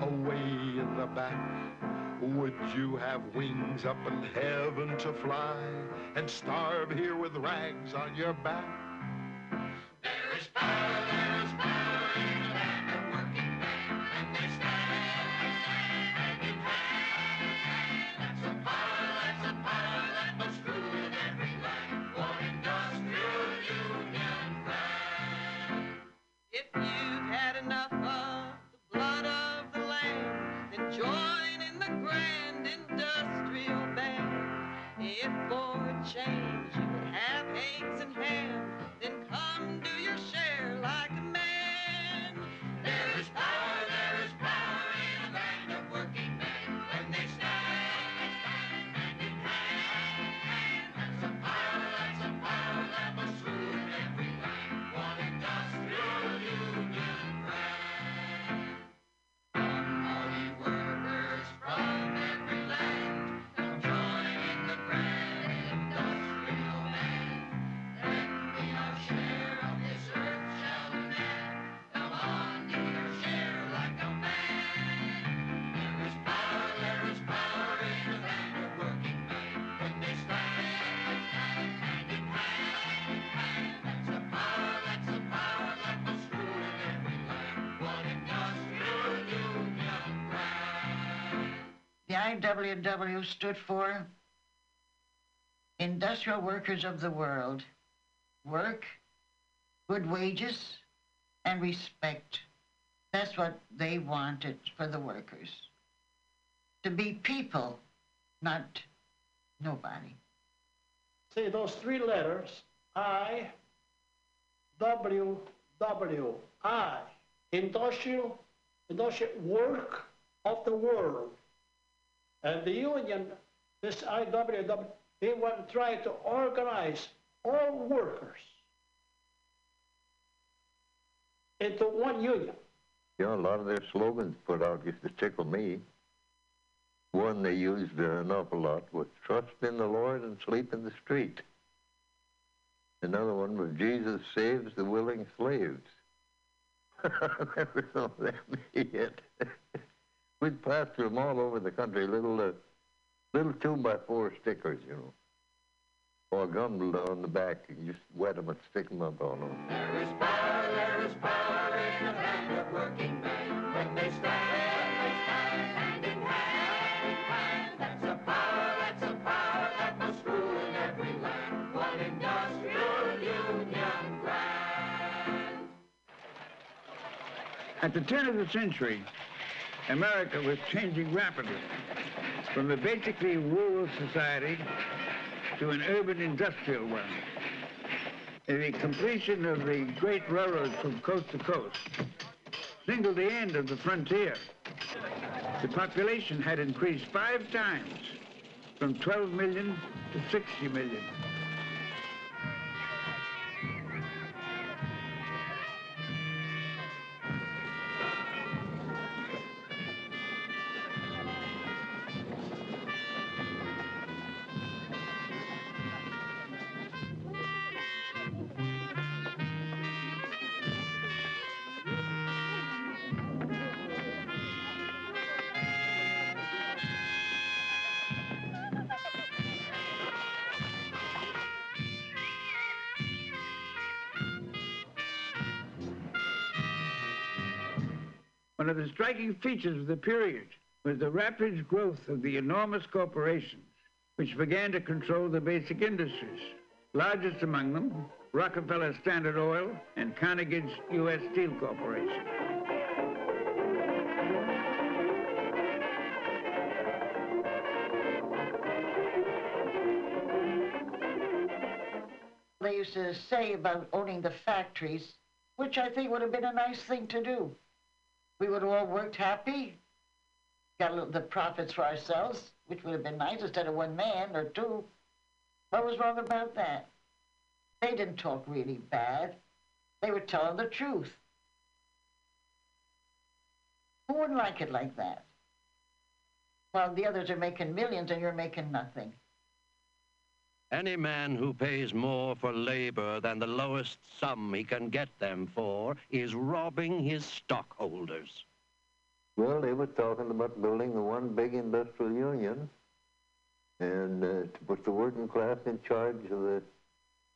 away in the back. Would you have wings up in heaven to fly and starve here with rags on your back? There is power, there is power A change. You would have eggs and ham, then come do your share like a IWW stood for Industrial Workers of the World. Work, good wages, and respect. That's what they wanted for the workers. To be people, not nobody. See those three letters, I, W, W, I, industrial, industrial work of the world. And the union, this IWW, they want to try to organize all workers into one union. Know, a lot of their slogans put out used to tickle me. One they used an awful lot was trust in the Lord and sleep in the street. Another one was Jesus saves the willing slaves. Never saw them yet. We'd plaster them all over the country, little uh, little two by four stickers, you know. Or gummed on the back. You just wet them and stick them up on them. There is power, there is power in the hand of working men when they stand, they stand hand in hand, in hand. That's a power, that's a power that must rule in every land. One industrial union grand. At the turn of the century, America was changing rapidly from a basically rural society to an urban industrial one. The completion of the great railroads from coast to coast signaled the end of the frontier. The population had increased five times, from 12 million to 60 million. Of the striking features of the period was the rapid growth of the enormous corporations which began to control the basic industries. Largest among them, Rockefeller Standard Oil and Carnegie's U.S. Steel Corporation. They used to say about owning the factories, which I think would have been a nice thing to do. We would have all worked happy, got little, the profits for ourselves, which would have been nice instead of one man or two. What was wrong about that? They didn't talk really bad. They were telling the truth. Who wouldn't like it like that? While the others are making millions and you're making nothing. Any man who pays more for labor than the lowest sum he can get them for is robbing his stockholders. Well, they were talking about building the one big industrial union and uh, to put the working class in charge of the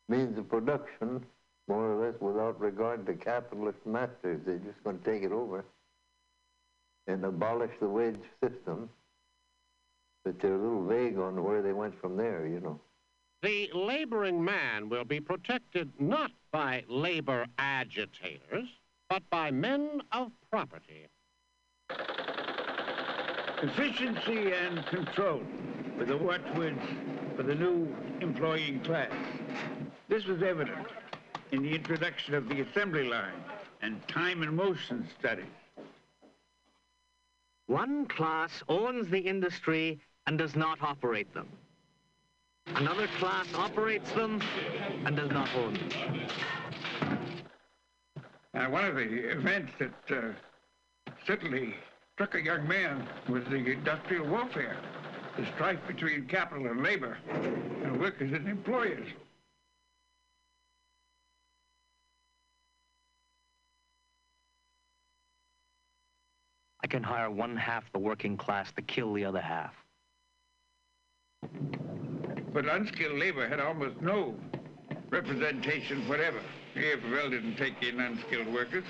means of production, more or less without regard to capitalist masters. They're just going to take it over and abolish the wage system. But they're a little vague on where they went from there, you know. The laboring man will be protected not by labor agitators, but by men of property. Efficiency and control were the watchwords for the new employing class. This was evident in the introduction of the assembly line and time and motion studies. One class owns the industry and does not operate them. Another class operates them and does not own them. Uh, one of the events that uh, certainly struck a young man was the industrial warfare, the strife between capital and labor, and workers and employers. I can hire one half the working class to kill the other half. But unskilled labor had almost no representation whatever. The AFL didn't take in unskilled workers,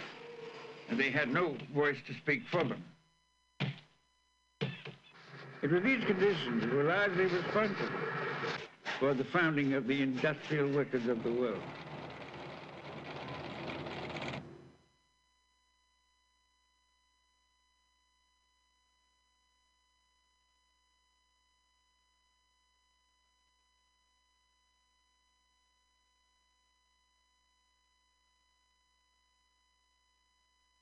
and they had no voice to speak for them. It was these conditions that were largely responsible for the founding of the industrial workers of the world.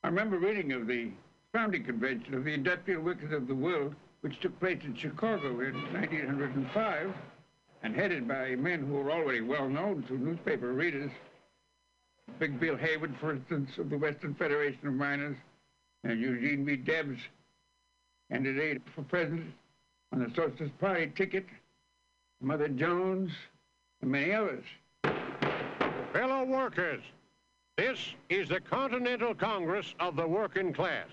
I remember reading of the founding convention of the industrial workers of the world, which took place in Chicago in 1905 and headed by men who were already well known to newspaper readers. Big Bill Haywood, for instance, of the Western Federation of Miners, and Eugene V. Debs, candidate for president on the Socialist Party ticket, Mother Jones, and many others. Fellow workers, this is the Continental Congress of the working class.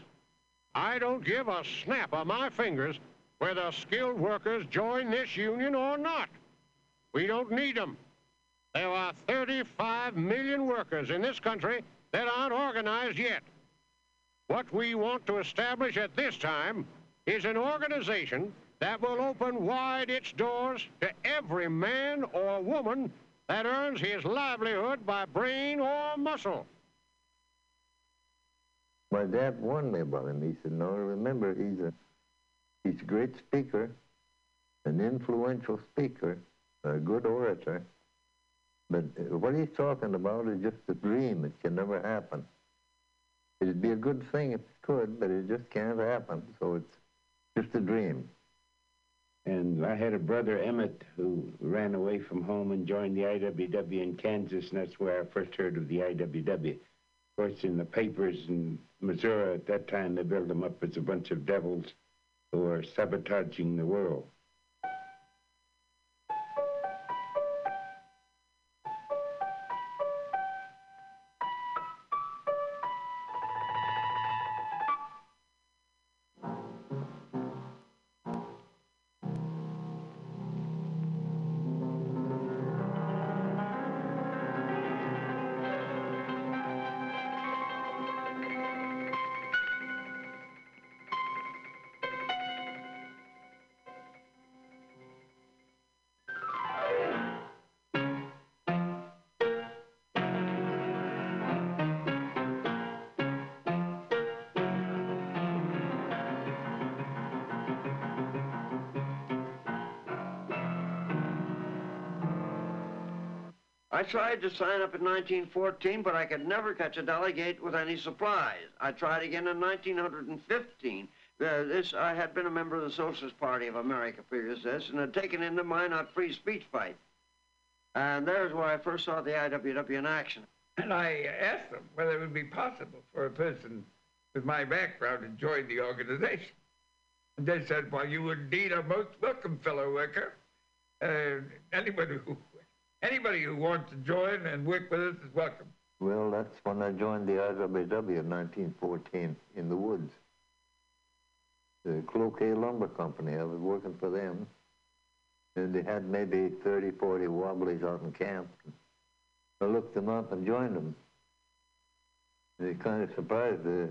I don't give a snap of my fingers whether skilled workers join this union or not. We don't need them. There are 35 million workers in this country that aren't organized yet. What we want to establish at this time is an organization that will open wide its doors to every man or woman that earns his livelihood by brain or muscle. My dad warned me about him. He said, "No, remember, he's a he's a great speaker, an influential speaker, a good orator. But what he's talking about is just a dream. It can never happen. It'd be a good thing if it could, but it just can't happen. So it's just a dream." And I had a brother, Emmett, who ran away from home and joined the IWW in Kansas, and that's where I first heard of the IWW. Of course, in the papers in Missouri at that time, they built them up as a bunch of devils who were sabotaging the world. Tried to sign up in 1914, but I could never catch a delegate with any supplies. I tried again in 1915. Uh, this, I had been a member of the Socialist Party of America previous to this and had taken into mind our free speech fight. And there's where I first saw the IWW in action. And I asked them whether it would be possible for a person with my background to join the organization. And they said, well, you would need a most welcome fellow worker. Uh, anybody who anybody who wants to join and work with us is welcome. Well, that's when I joined the IWW in 1914 in the woods. The Cloquet Lumber Company, I was working for them. And they had maybe 30, 40 wobblies out in camp. I looked them up and joined them. They kind of surprised the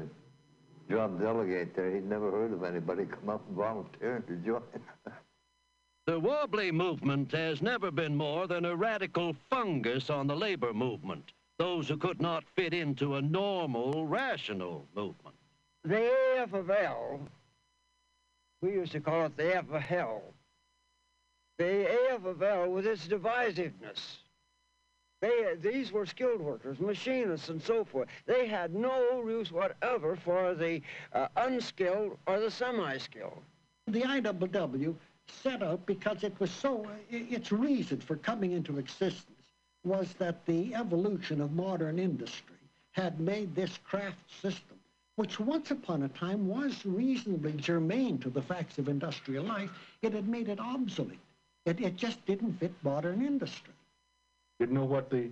job delegate there. He'd never heard of anybody come up and volunteering to join. The Wobbly movement has never been more than a radical fungus on the labor movement, those who could not fit into a normal, rational movement. The AF of L, we used to call it the F of hell. The AF of L with its divisiveness. They, these were skilled workers, machinists and so forth. They had no use whatever for the uh, unskilled or the semi-skilled. The IWW set out because it was so, its reason for coming into existence was that the evolution of modern industry had made this craft system, which once upon a time was reasonably germane to the facts of industrial life, it had made it obsolete. It, it just didn't fit modern industry. Didn't know what the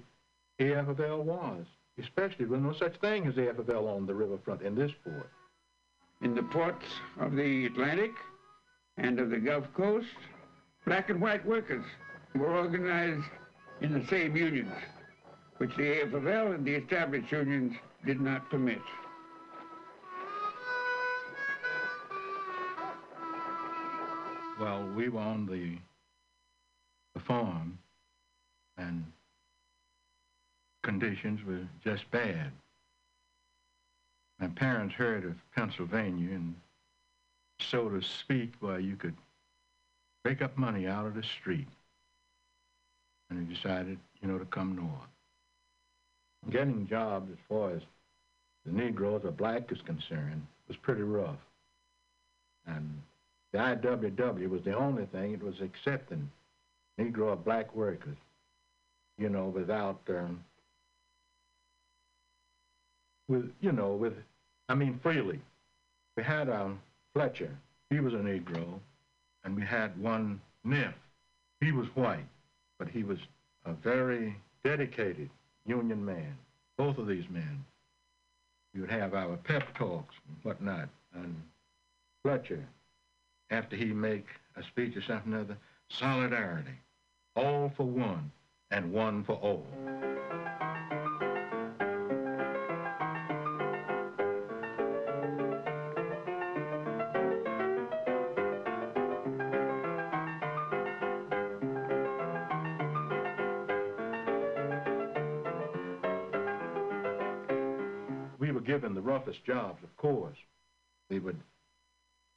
AFFL was, especially when no such thing as AFFL on the riverfront in this port. In the ports of the Atlantic, and of the Gulf Coast, black and white workers were organized in the same unions, which the AFL and the established unions did not permit. Well, we were on the, the farm, and conditions were just bad. My parents heard of Pennsylvania, and so to speak, well, you could rake up money out of the street. And they decided, you know, to come north. Getting jobs as far as the Negroes or black is concerned was pretty rough. And the IWW was the only thing it was accepting Negro or black workers, you know, without, um, with, you know, with, I mean, freely. We had um, Fletcher, he was a Negro, and we had one Neff, he was white, but he was a very dedicated Union man, both of these men. You would have our pep talks and whatnot, and Fletcher, after he make a speech or something or other, solidarity, all for one and one for all. Roughest jobs, of course. We would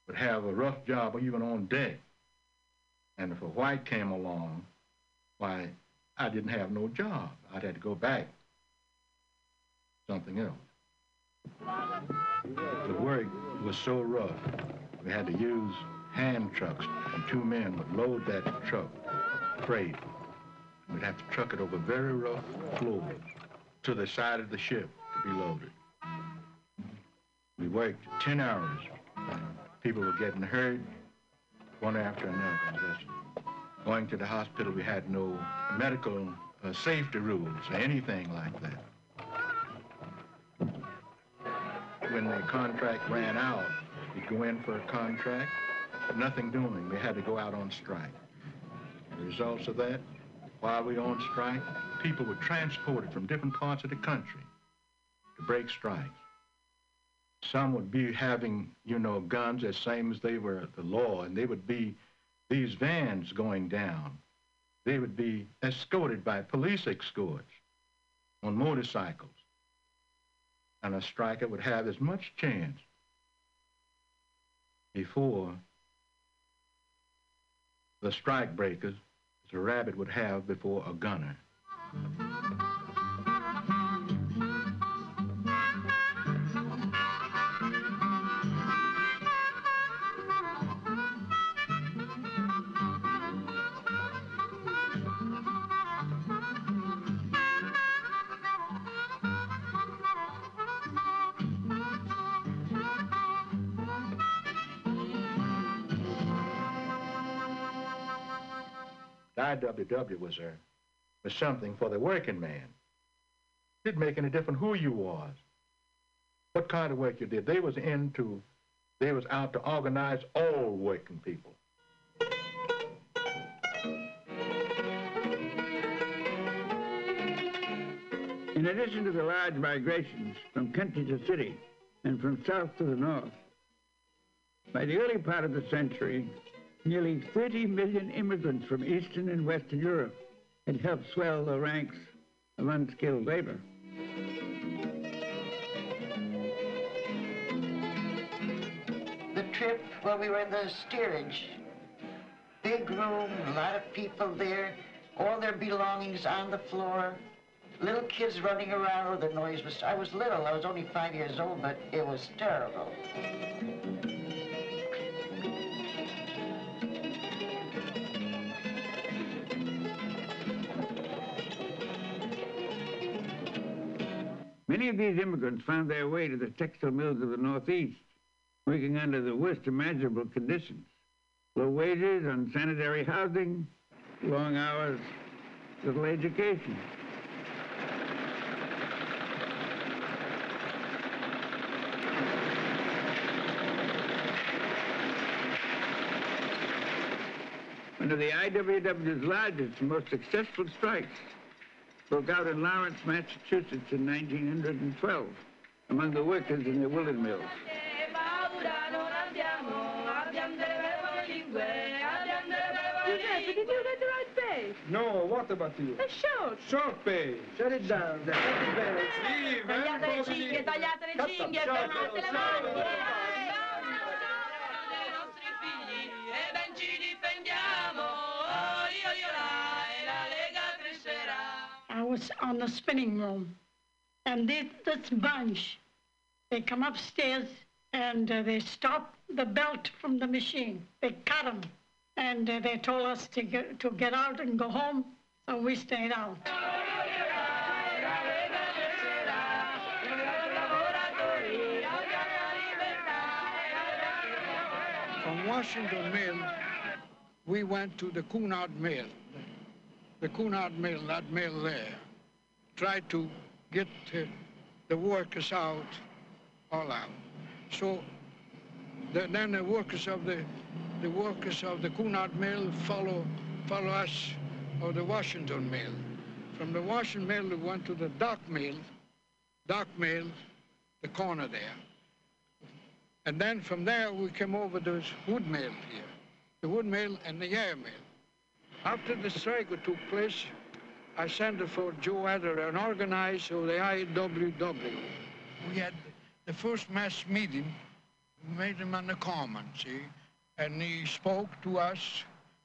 would have a rough job even on deck. And if a white came along, why, I didn't have no job. I'd had to go back something else. The work was so rough, we had to use hand trucks, and two men would load that truck, freight. We'd have to truck it over very rough floors to the side of the ship to be loaded. Worked 10 hours. People were getting hurt, one after another. Just going to the hospital, we had no medical uh, safety rules or anything like that. When the contract ran out, we'd go in for a contract, nothing doing. We had to go out on strike. The results of that, while we were on strike, people were transported from different parts of the country to break strikes. Some would be having, you know, guns as same as they were the law, and they would be these vans going down. They would be escorted by police escorts on motorcycles. And a striker would have as much chance before the strike breakers as a rabbit would have before a gunner. IWW was a was something for the working man. Didn't make any difference who you was, what kind of work you did. They was into, they was out to organize all working people. In addition to the large migrations from country to city and from south to the north, by the early part of the century, nearly 30 million immigrants from Eastern and Western Europe had helped swell the ranks of unskilled labor. The trip, well, we were in the steerage. Big room, a lot of people there, all their belongings on the floor. Little kids running around, oh, the noise was, I was little, I was only five years old, but it was terrible. Many of these immigrants found their way to the textile mills of the Northeast, working under the worst imaginable conditions. Low wages, unsanitary housing, long hours, little education. One of the IWW's largest and most successful strikes broke out in Lawrence, Massachusetts in 1912 among the workers in the woolen mills. Did you get the right? No, what about you? Short. Short. Shut it down. Tagliate le cinghie, tagliate le cinghie, fermate le. Was on the spinning room, and this, bunch, they come upstairs and uh, they stop the belt from the machine. They cut them, and uh, they told us to get, to get out and go home, so we stayed out. From Washington Mill, we went to the Cunard Mill. The Cunard Mill, that mill there, tried to get uh, the workers out, all out. So the, then the workers of the the workers of the Cunard Mill follow follow us or the Washington Mill. From the Washington Mill, we went to the Dock Mill, Dock Mill, the corner there. And then from there, we came over to this wood mill here, the wood mill and the Ayer mill. After the strike took place, I sent for Joe Ettor and organized so the IWW. We had the first mass meeting, we made him on the common, see? And he spoke to us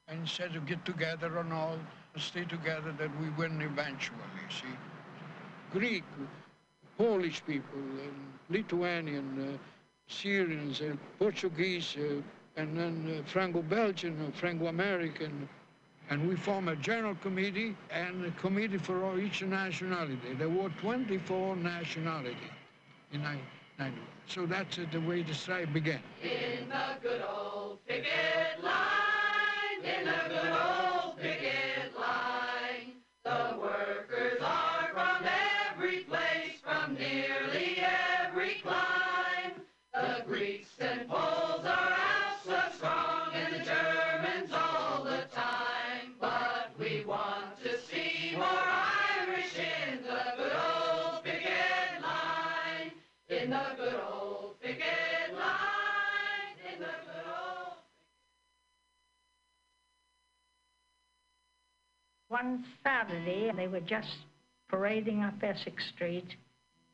and said to get together and all, stay together that we win eventually, see? Greek, Polish people, um, Lithuanian, uh, Syrians, uh, Portuguese, uh, and then uh, Franco-Belgian, Franco-American, and we form a general committee and a committee for each nationality. There were 24 nationalities in 1991. So that's the way the strike began. In the good old picket line, in the good old picket One Saturday, they were just parading up Essex Street,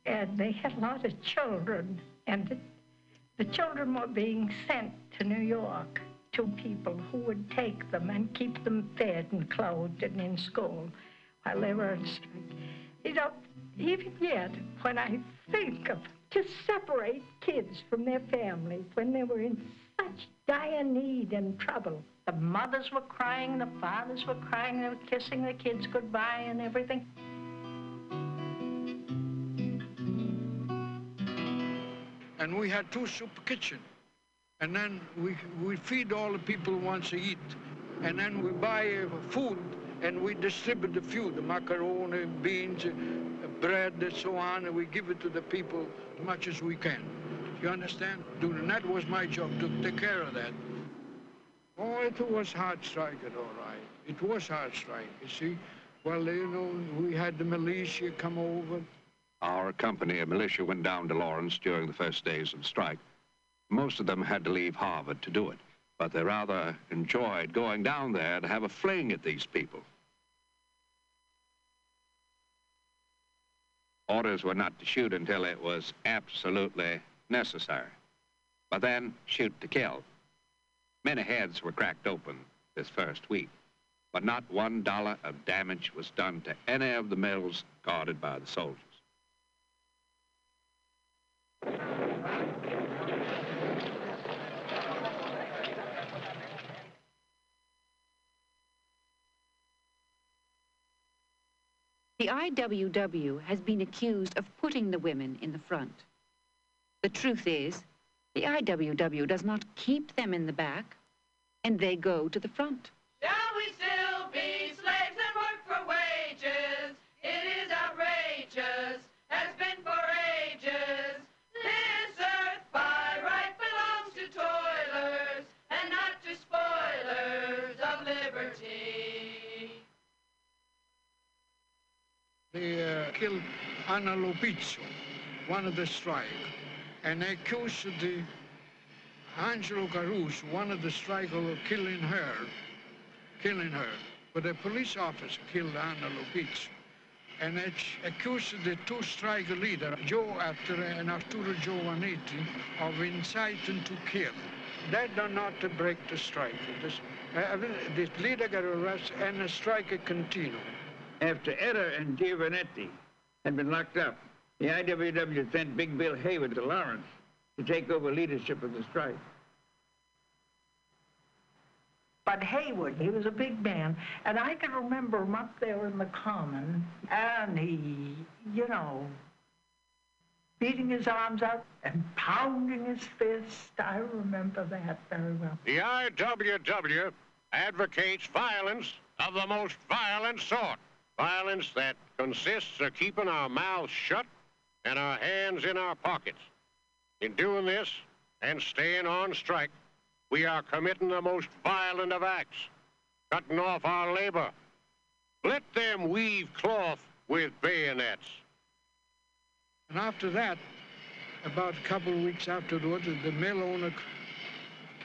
and they had a lot of children, and the, the children were being sent to New York to people who would take them and keep them fed and clothed and in school while they were on strike. You know, even yet, when I think of to separate kids from their families when they were in such dire need and trouble. The mothers were crying, the fathers were crying, they were kissing the kids goodbye and everything. And we had two soup kitchen. And then we, we feed all the people who wants to eat. And then we buy uh, food and we distribute the food, the macaroni, beans, uh, bread, and so on, and we give it to the people as much as we can. You understand? That was my job to take care of that. Oh, it was hard strike, it all right. It was hard strike, you see. Well, you know, we had the militia come over. Our company of militia went down to Lawrence during the first days of the strike. Most of them had to leave Harvard to do it, but they rather enjoyed going down there to have a fling at these people. Orders were not to shoot until it was absolutely necessary. But then, shoot to kill. Many heads were cracked open this first week, but not one dollar of damage was done to any of the mills guarded by the soldiers. The IWW has been accused of putting the women in the front. The truth is, the IWW does not keep them in the back, and they go to the front. Shall we still be slaves and work for wages? It is outrageous, has been for ages. This earth by right belongs to toilers and not to spoilers of liberty. They uh, killed Anna Lopizzo, one of the strike, and they accused the Angelo Caruso, one of the strikers, of killing her, killing her. but a police officer killed Anna Lubitz. And it accused the two strike leaders, Joe Ettor and Arturo Giovannitti, of inciting to kill. That done not to break the strike. This, uh, the leader got arrested and the strike continued. After Ettor and Giovannitti had been locked up, the IWW sent Big Bill Haywood to Lawrence to take over leadership of the strike. But Haywood, he was a big man, and I can remember him up there in the common, and he, you know, beating his arms out and pounding his fist. I remember that very well. The IWW advocates violence of the most violent sort. Violence that consists of keeping our mouths shut and our hands in our pockets. In doing this and staying on strike, we are committing the most violent of acts, cutting off our labor. Let them weave cloth with bayonets. And after that, about a couple of weeks afterwards, the mill owner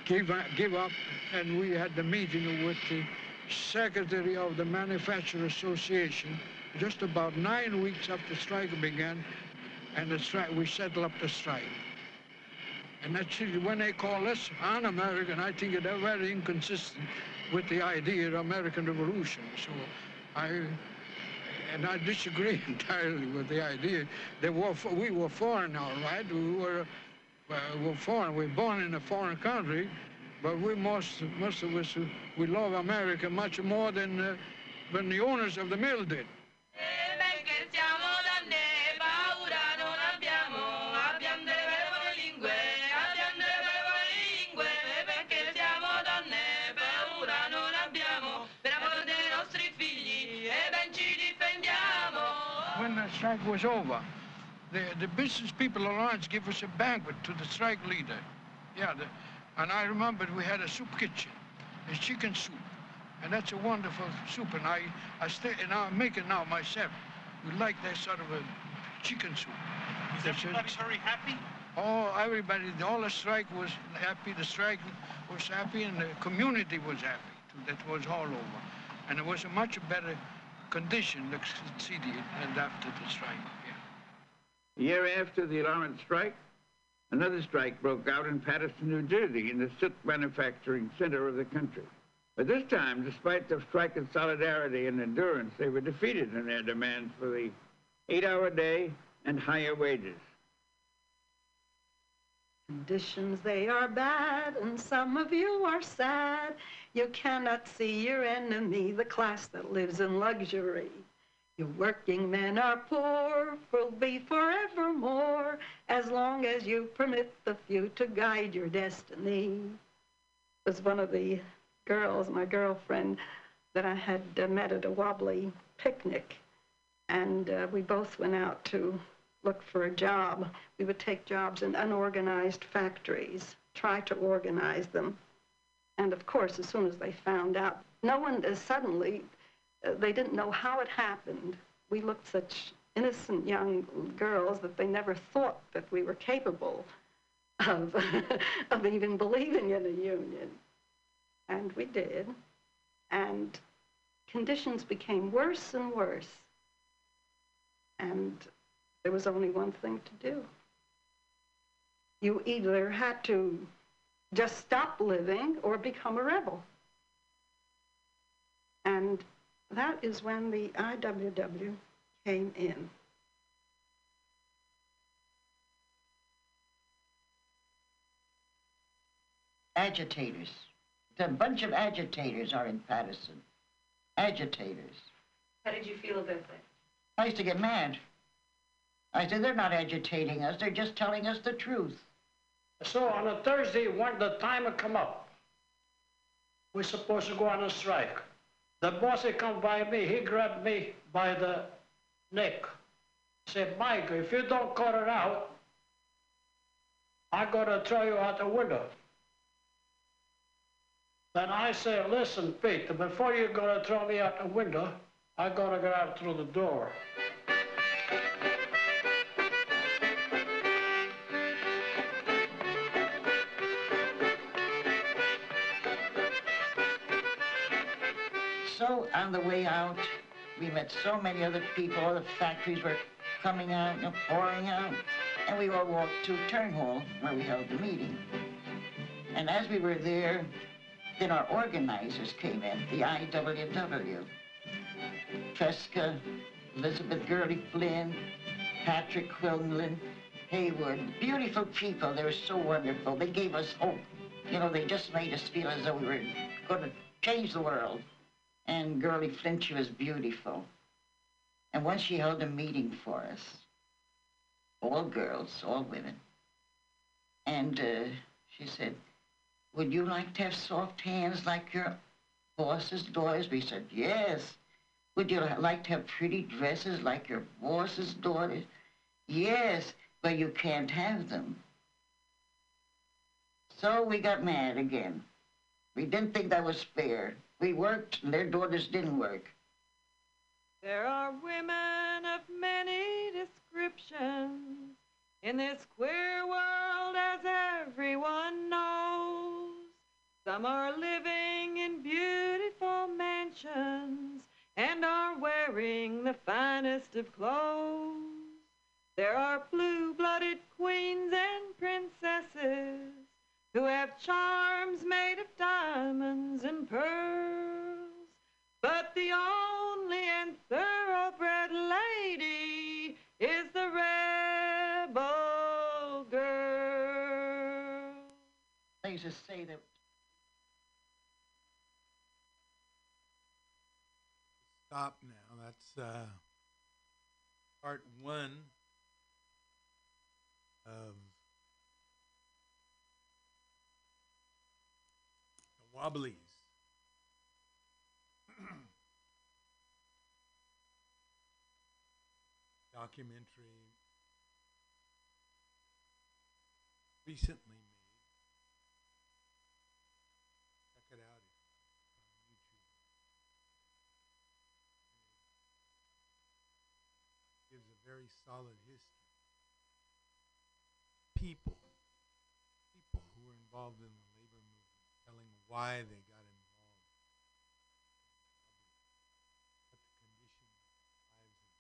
gave, gave up, and we had the meeting with the secretary of the Manufacturer Association just about nine weeks after the strike began, and the strike, we settled up the strike. And that's when they call us un-American, I think they're very inconsistent with the idea of American Revolution. So I, and I disagree entirely with the idea. They were, we were foreign, all right. We were, uh, were foreign. We were born in a foreign country, but we most, most of us, we love America much more than, uh, than the owners of the mill did. Strike was over, the, the business people of Lawrence gave us a banquet to the strike leader. Yeah, the, and I remembered we had a soup kitchen, a chicken soup. And that's a wonderful soup, and I, I stay, and I'm making now myself. We like that sort of a chicken soup. Was That's everybody it. very happy? Oh, everybody, all the strike was happy, the strike was happy, and the community was happy. too. That was all over. And it was a much better condition, the city, and after the strike. A year after the Lawrence strike, another strike broke out in Paterson, New Jersey, in the silk manufacturing center of the country. But this time, despite the strikers' solidarity and endurance, they were defeated in their demands for the eight-hour day and higher wages. Conditions, they are bad, and some of you are sad. You cannot see your enemy, the class that lives in luxury. Your working men are poor, will be forevermore, as long as you permit the few to guide your destiny. It Was one of the girls, my girlfriend, that I had uh, met at a wobbly picnic. And uh, we both went out to look for a job. We would take jobs in unorganized factories, try to organize them. And of course, as soon as they found out, no one uh, suddenly, uh, they didn't know how it happened. We looked such innocent young girls that they never thought that we were capable of, of even believing in a union. And we did. And conditions became worse and worse. And there was only one thing to do. You either had to just stop living or become a rebel. And that is when the IWW came in. Agitators. A bunch of agitators are in Paterson. Agitators. How did you feel about that? I used to get mad. I said, they're not agitating us, they're just telling us the truth. So on a Thursday, when the time had come up, we're supposed to go on a strike. The boss come by me, he grabbed me by the neck. Said, Mike, if you don't cut it out, I'm gonna throw you out the window. Then I say, listen, Pete, before you're gonna throw me out the window, I'm gonna get out through the door. So on the way out, we met so many other people. All the factories were coming out and pouring out. And we all walked to Turn Hall where we held the meeting. And as we were there, then our organizers came in, the IWW. Tresca, Elizabeth Gurley Flynn, Patrick Quinlan, Haywood. Beautiful people. They were so wonderful. They gave us hope. You know, they just made us feel as though we were going to change the world. And Gurley Flynn, she was beautiful. And once she held a meeting for us, all girls, all women. And uh, she said, would you like to have soft hands like your boss's daughters? We said, yes. Would you like to have pretty dresses like your boss's daughters? Yes, but you can't have them. So we got mad again. We didn't think that was fair. We worked, and their daughters didn't work. There are women of many descriptions in this queer world, as everyone knows. Some are living in beautiful mansions and are wearing the finest of clothes. There are blue-blooded queens and princesses who have charms made of diamonds and pearls. But the only and thoroughbred lady is the rebel girl. They just say that Stop now. That's uh, part one of Wobblies. Documentary recently made. Check it out. On YouTube. gives a very solid history. People, people who were involved in the why they got involved, what the conditions of lives.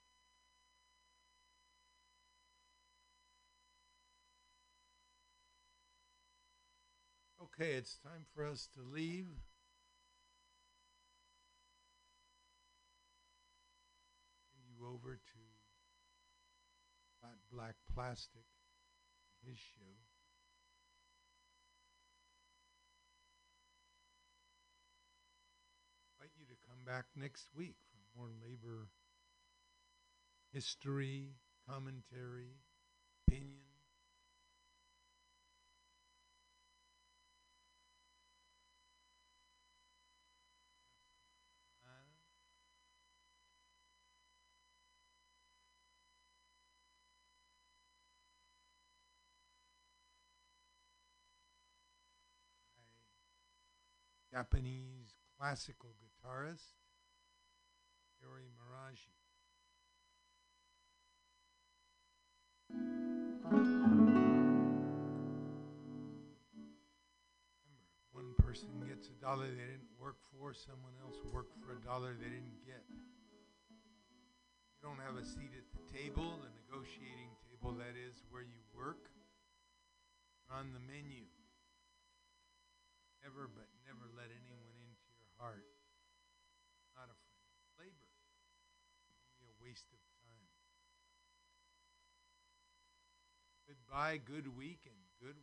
Okay, it's time for us to leave. You over to Fat Black Plastic, his show. Invite you to come back next week for more labor history, commentary, opinion. Japanese classical guitarist, Yori Maraji. Remember, one person gets a dollar they didn't work for, someone else worked for a dollar they didn't get. You don't have a seat at the table, the negotiating table that is where you work, You're on the menu. Never but never let anyone into your heart. Not a friend of labor. Only a waste of time. Goodbye, good week, and good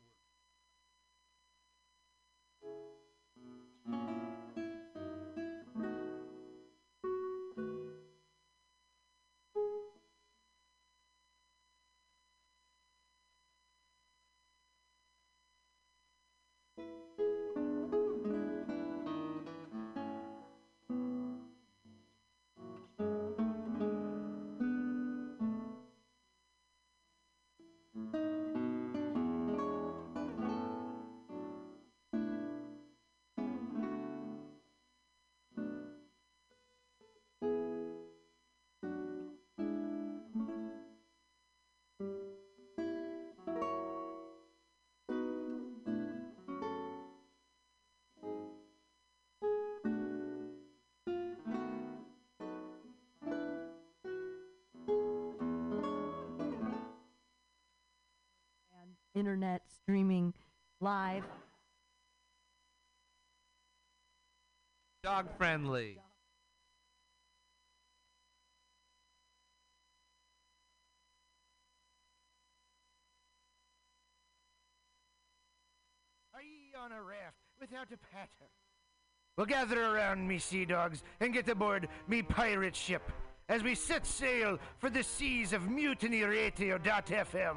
internet streaming live. Dog friendly. Are ye on a raft without a paddle? Well, gather around me, sea dogs, and get aboard me pirate ship as we set sail for the seas of Mutiny mutinyradio.fm.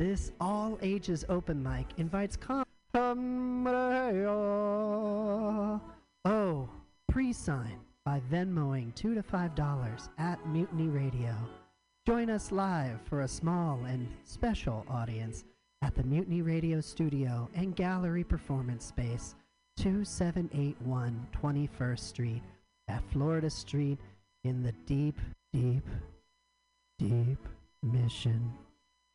This all ages open mic invites com. Oh, pre sign by Venmoing two to five dollars at Mutiny Radio. Join us live for a small and special audience at the Mutiny Radio Studio and Gallery Performance Space, 2781 21st Street at Florida Street in the deep, deep, deep mission.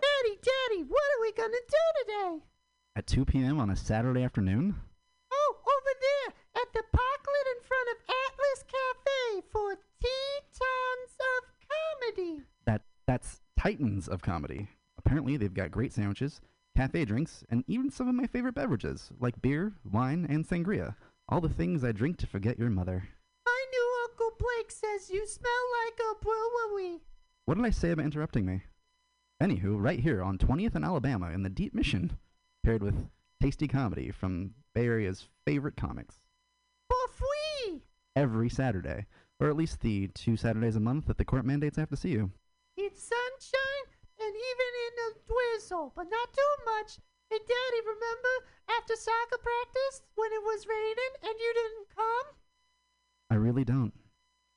Daddy, Daddy, what are we gonna do today? At 2 p.m. on a Saturday afternoon? Oh, over there at the parklet in front of Atlas Cafe for Tetons of Comedy. That that's Titans of comedy. Apparently, they've got great sandwiches, cafe drinks, and even some of my favorite beverages, like beer, wine, and sangria. All the things I drink to forget your mother. My new Uncle Blake says you smell like a brewery. What did I say about interrupting me? Anywho, right here on 20th and Alabama in the Deep Mission, paired with tasty comedy from Bay Area's favorite comics. For free. Every Saturday, or at least the two Saturdays a month that the court mandates I have to see you. It's sunshine and even in a drizzle, but not too much. Hey, Daddy, remember after soccer practice when it was raining and you didn't come? I really don't.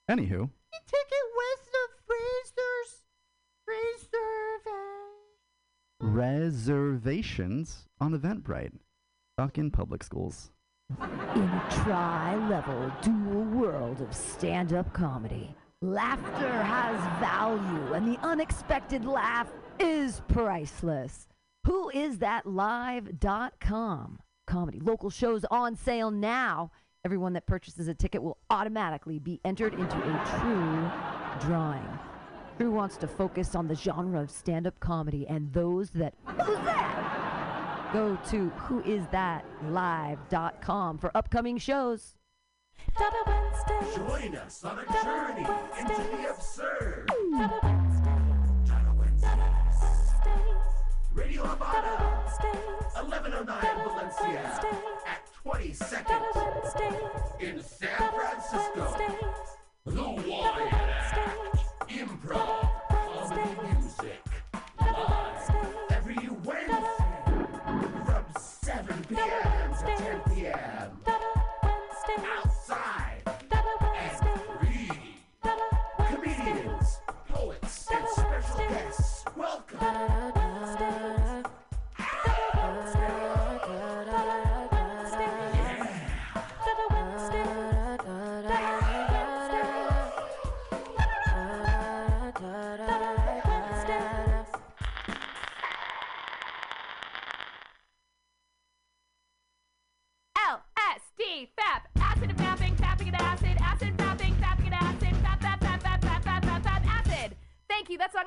Anywho, The ticket west of Fraser's Reserve. reservations on Eventbrite. Fuck in public schools. In a tri-level dual world of stand-up comedy, laughter has value and the unexpected laugh is priceless. Who is that live.com? Comedy local shows on sale now. Everyone that purchases a ticket will automatically be entered into a true drawing. Drew wants to focus on the genre of stand-up comedy and those that who's that? Go to whoisthatlive.com for upcoming shows. Join us on a journey into the absurd. Radio Havana, 1109 Valencia, at 22nd in San Francisco. Improv, music, live every Wednesday from 7 p.m. to 10 p.m. Outside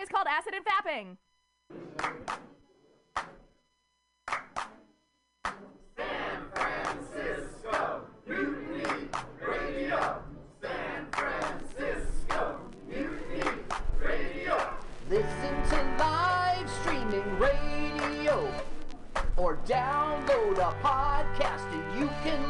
song is called Acid and Fapping. San Francisco, Mutiny Radio. San Francisco, Mutiny Radio. Listen to live streaming radio or download a podcast and you can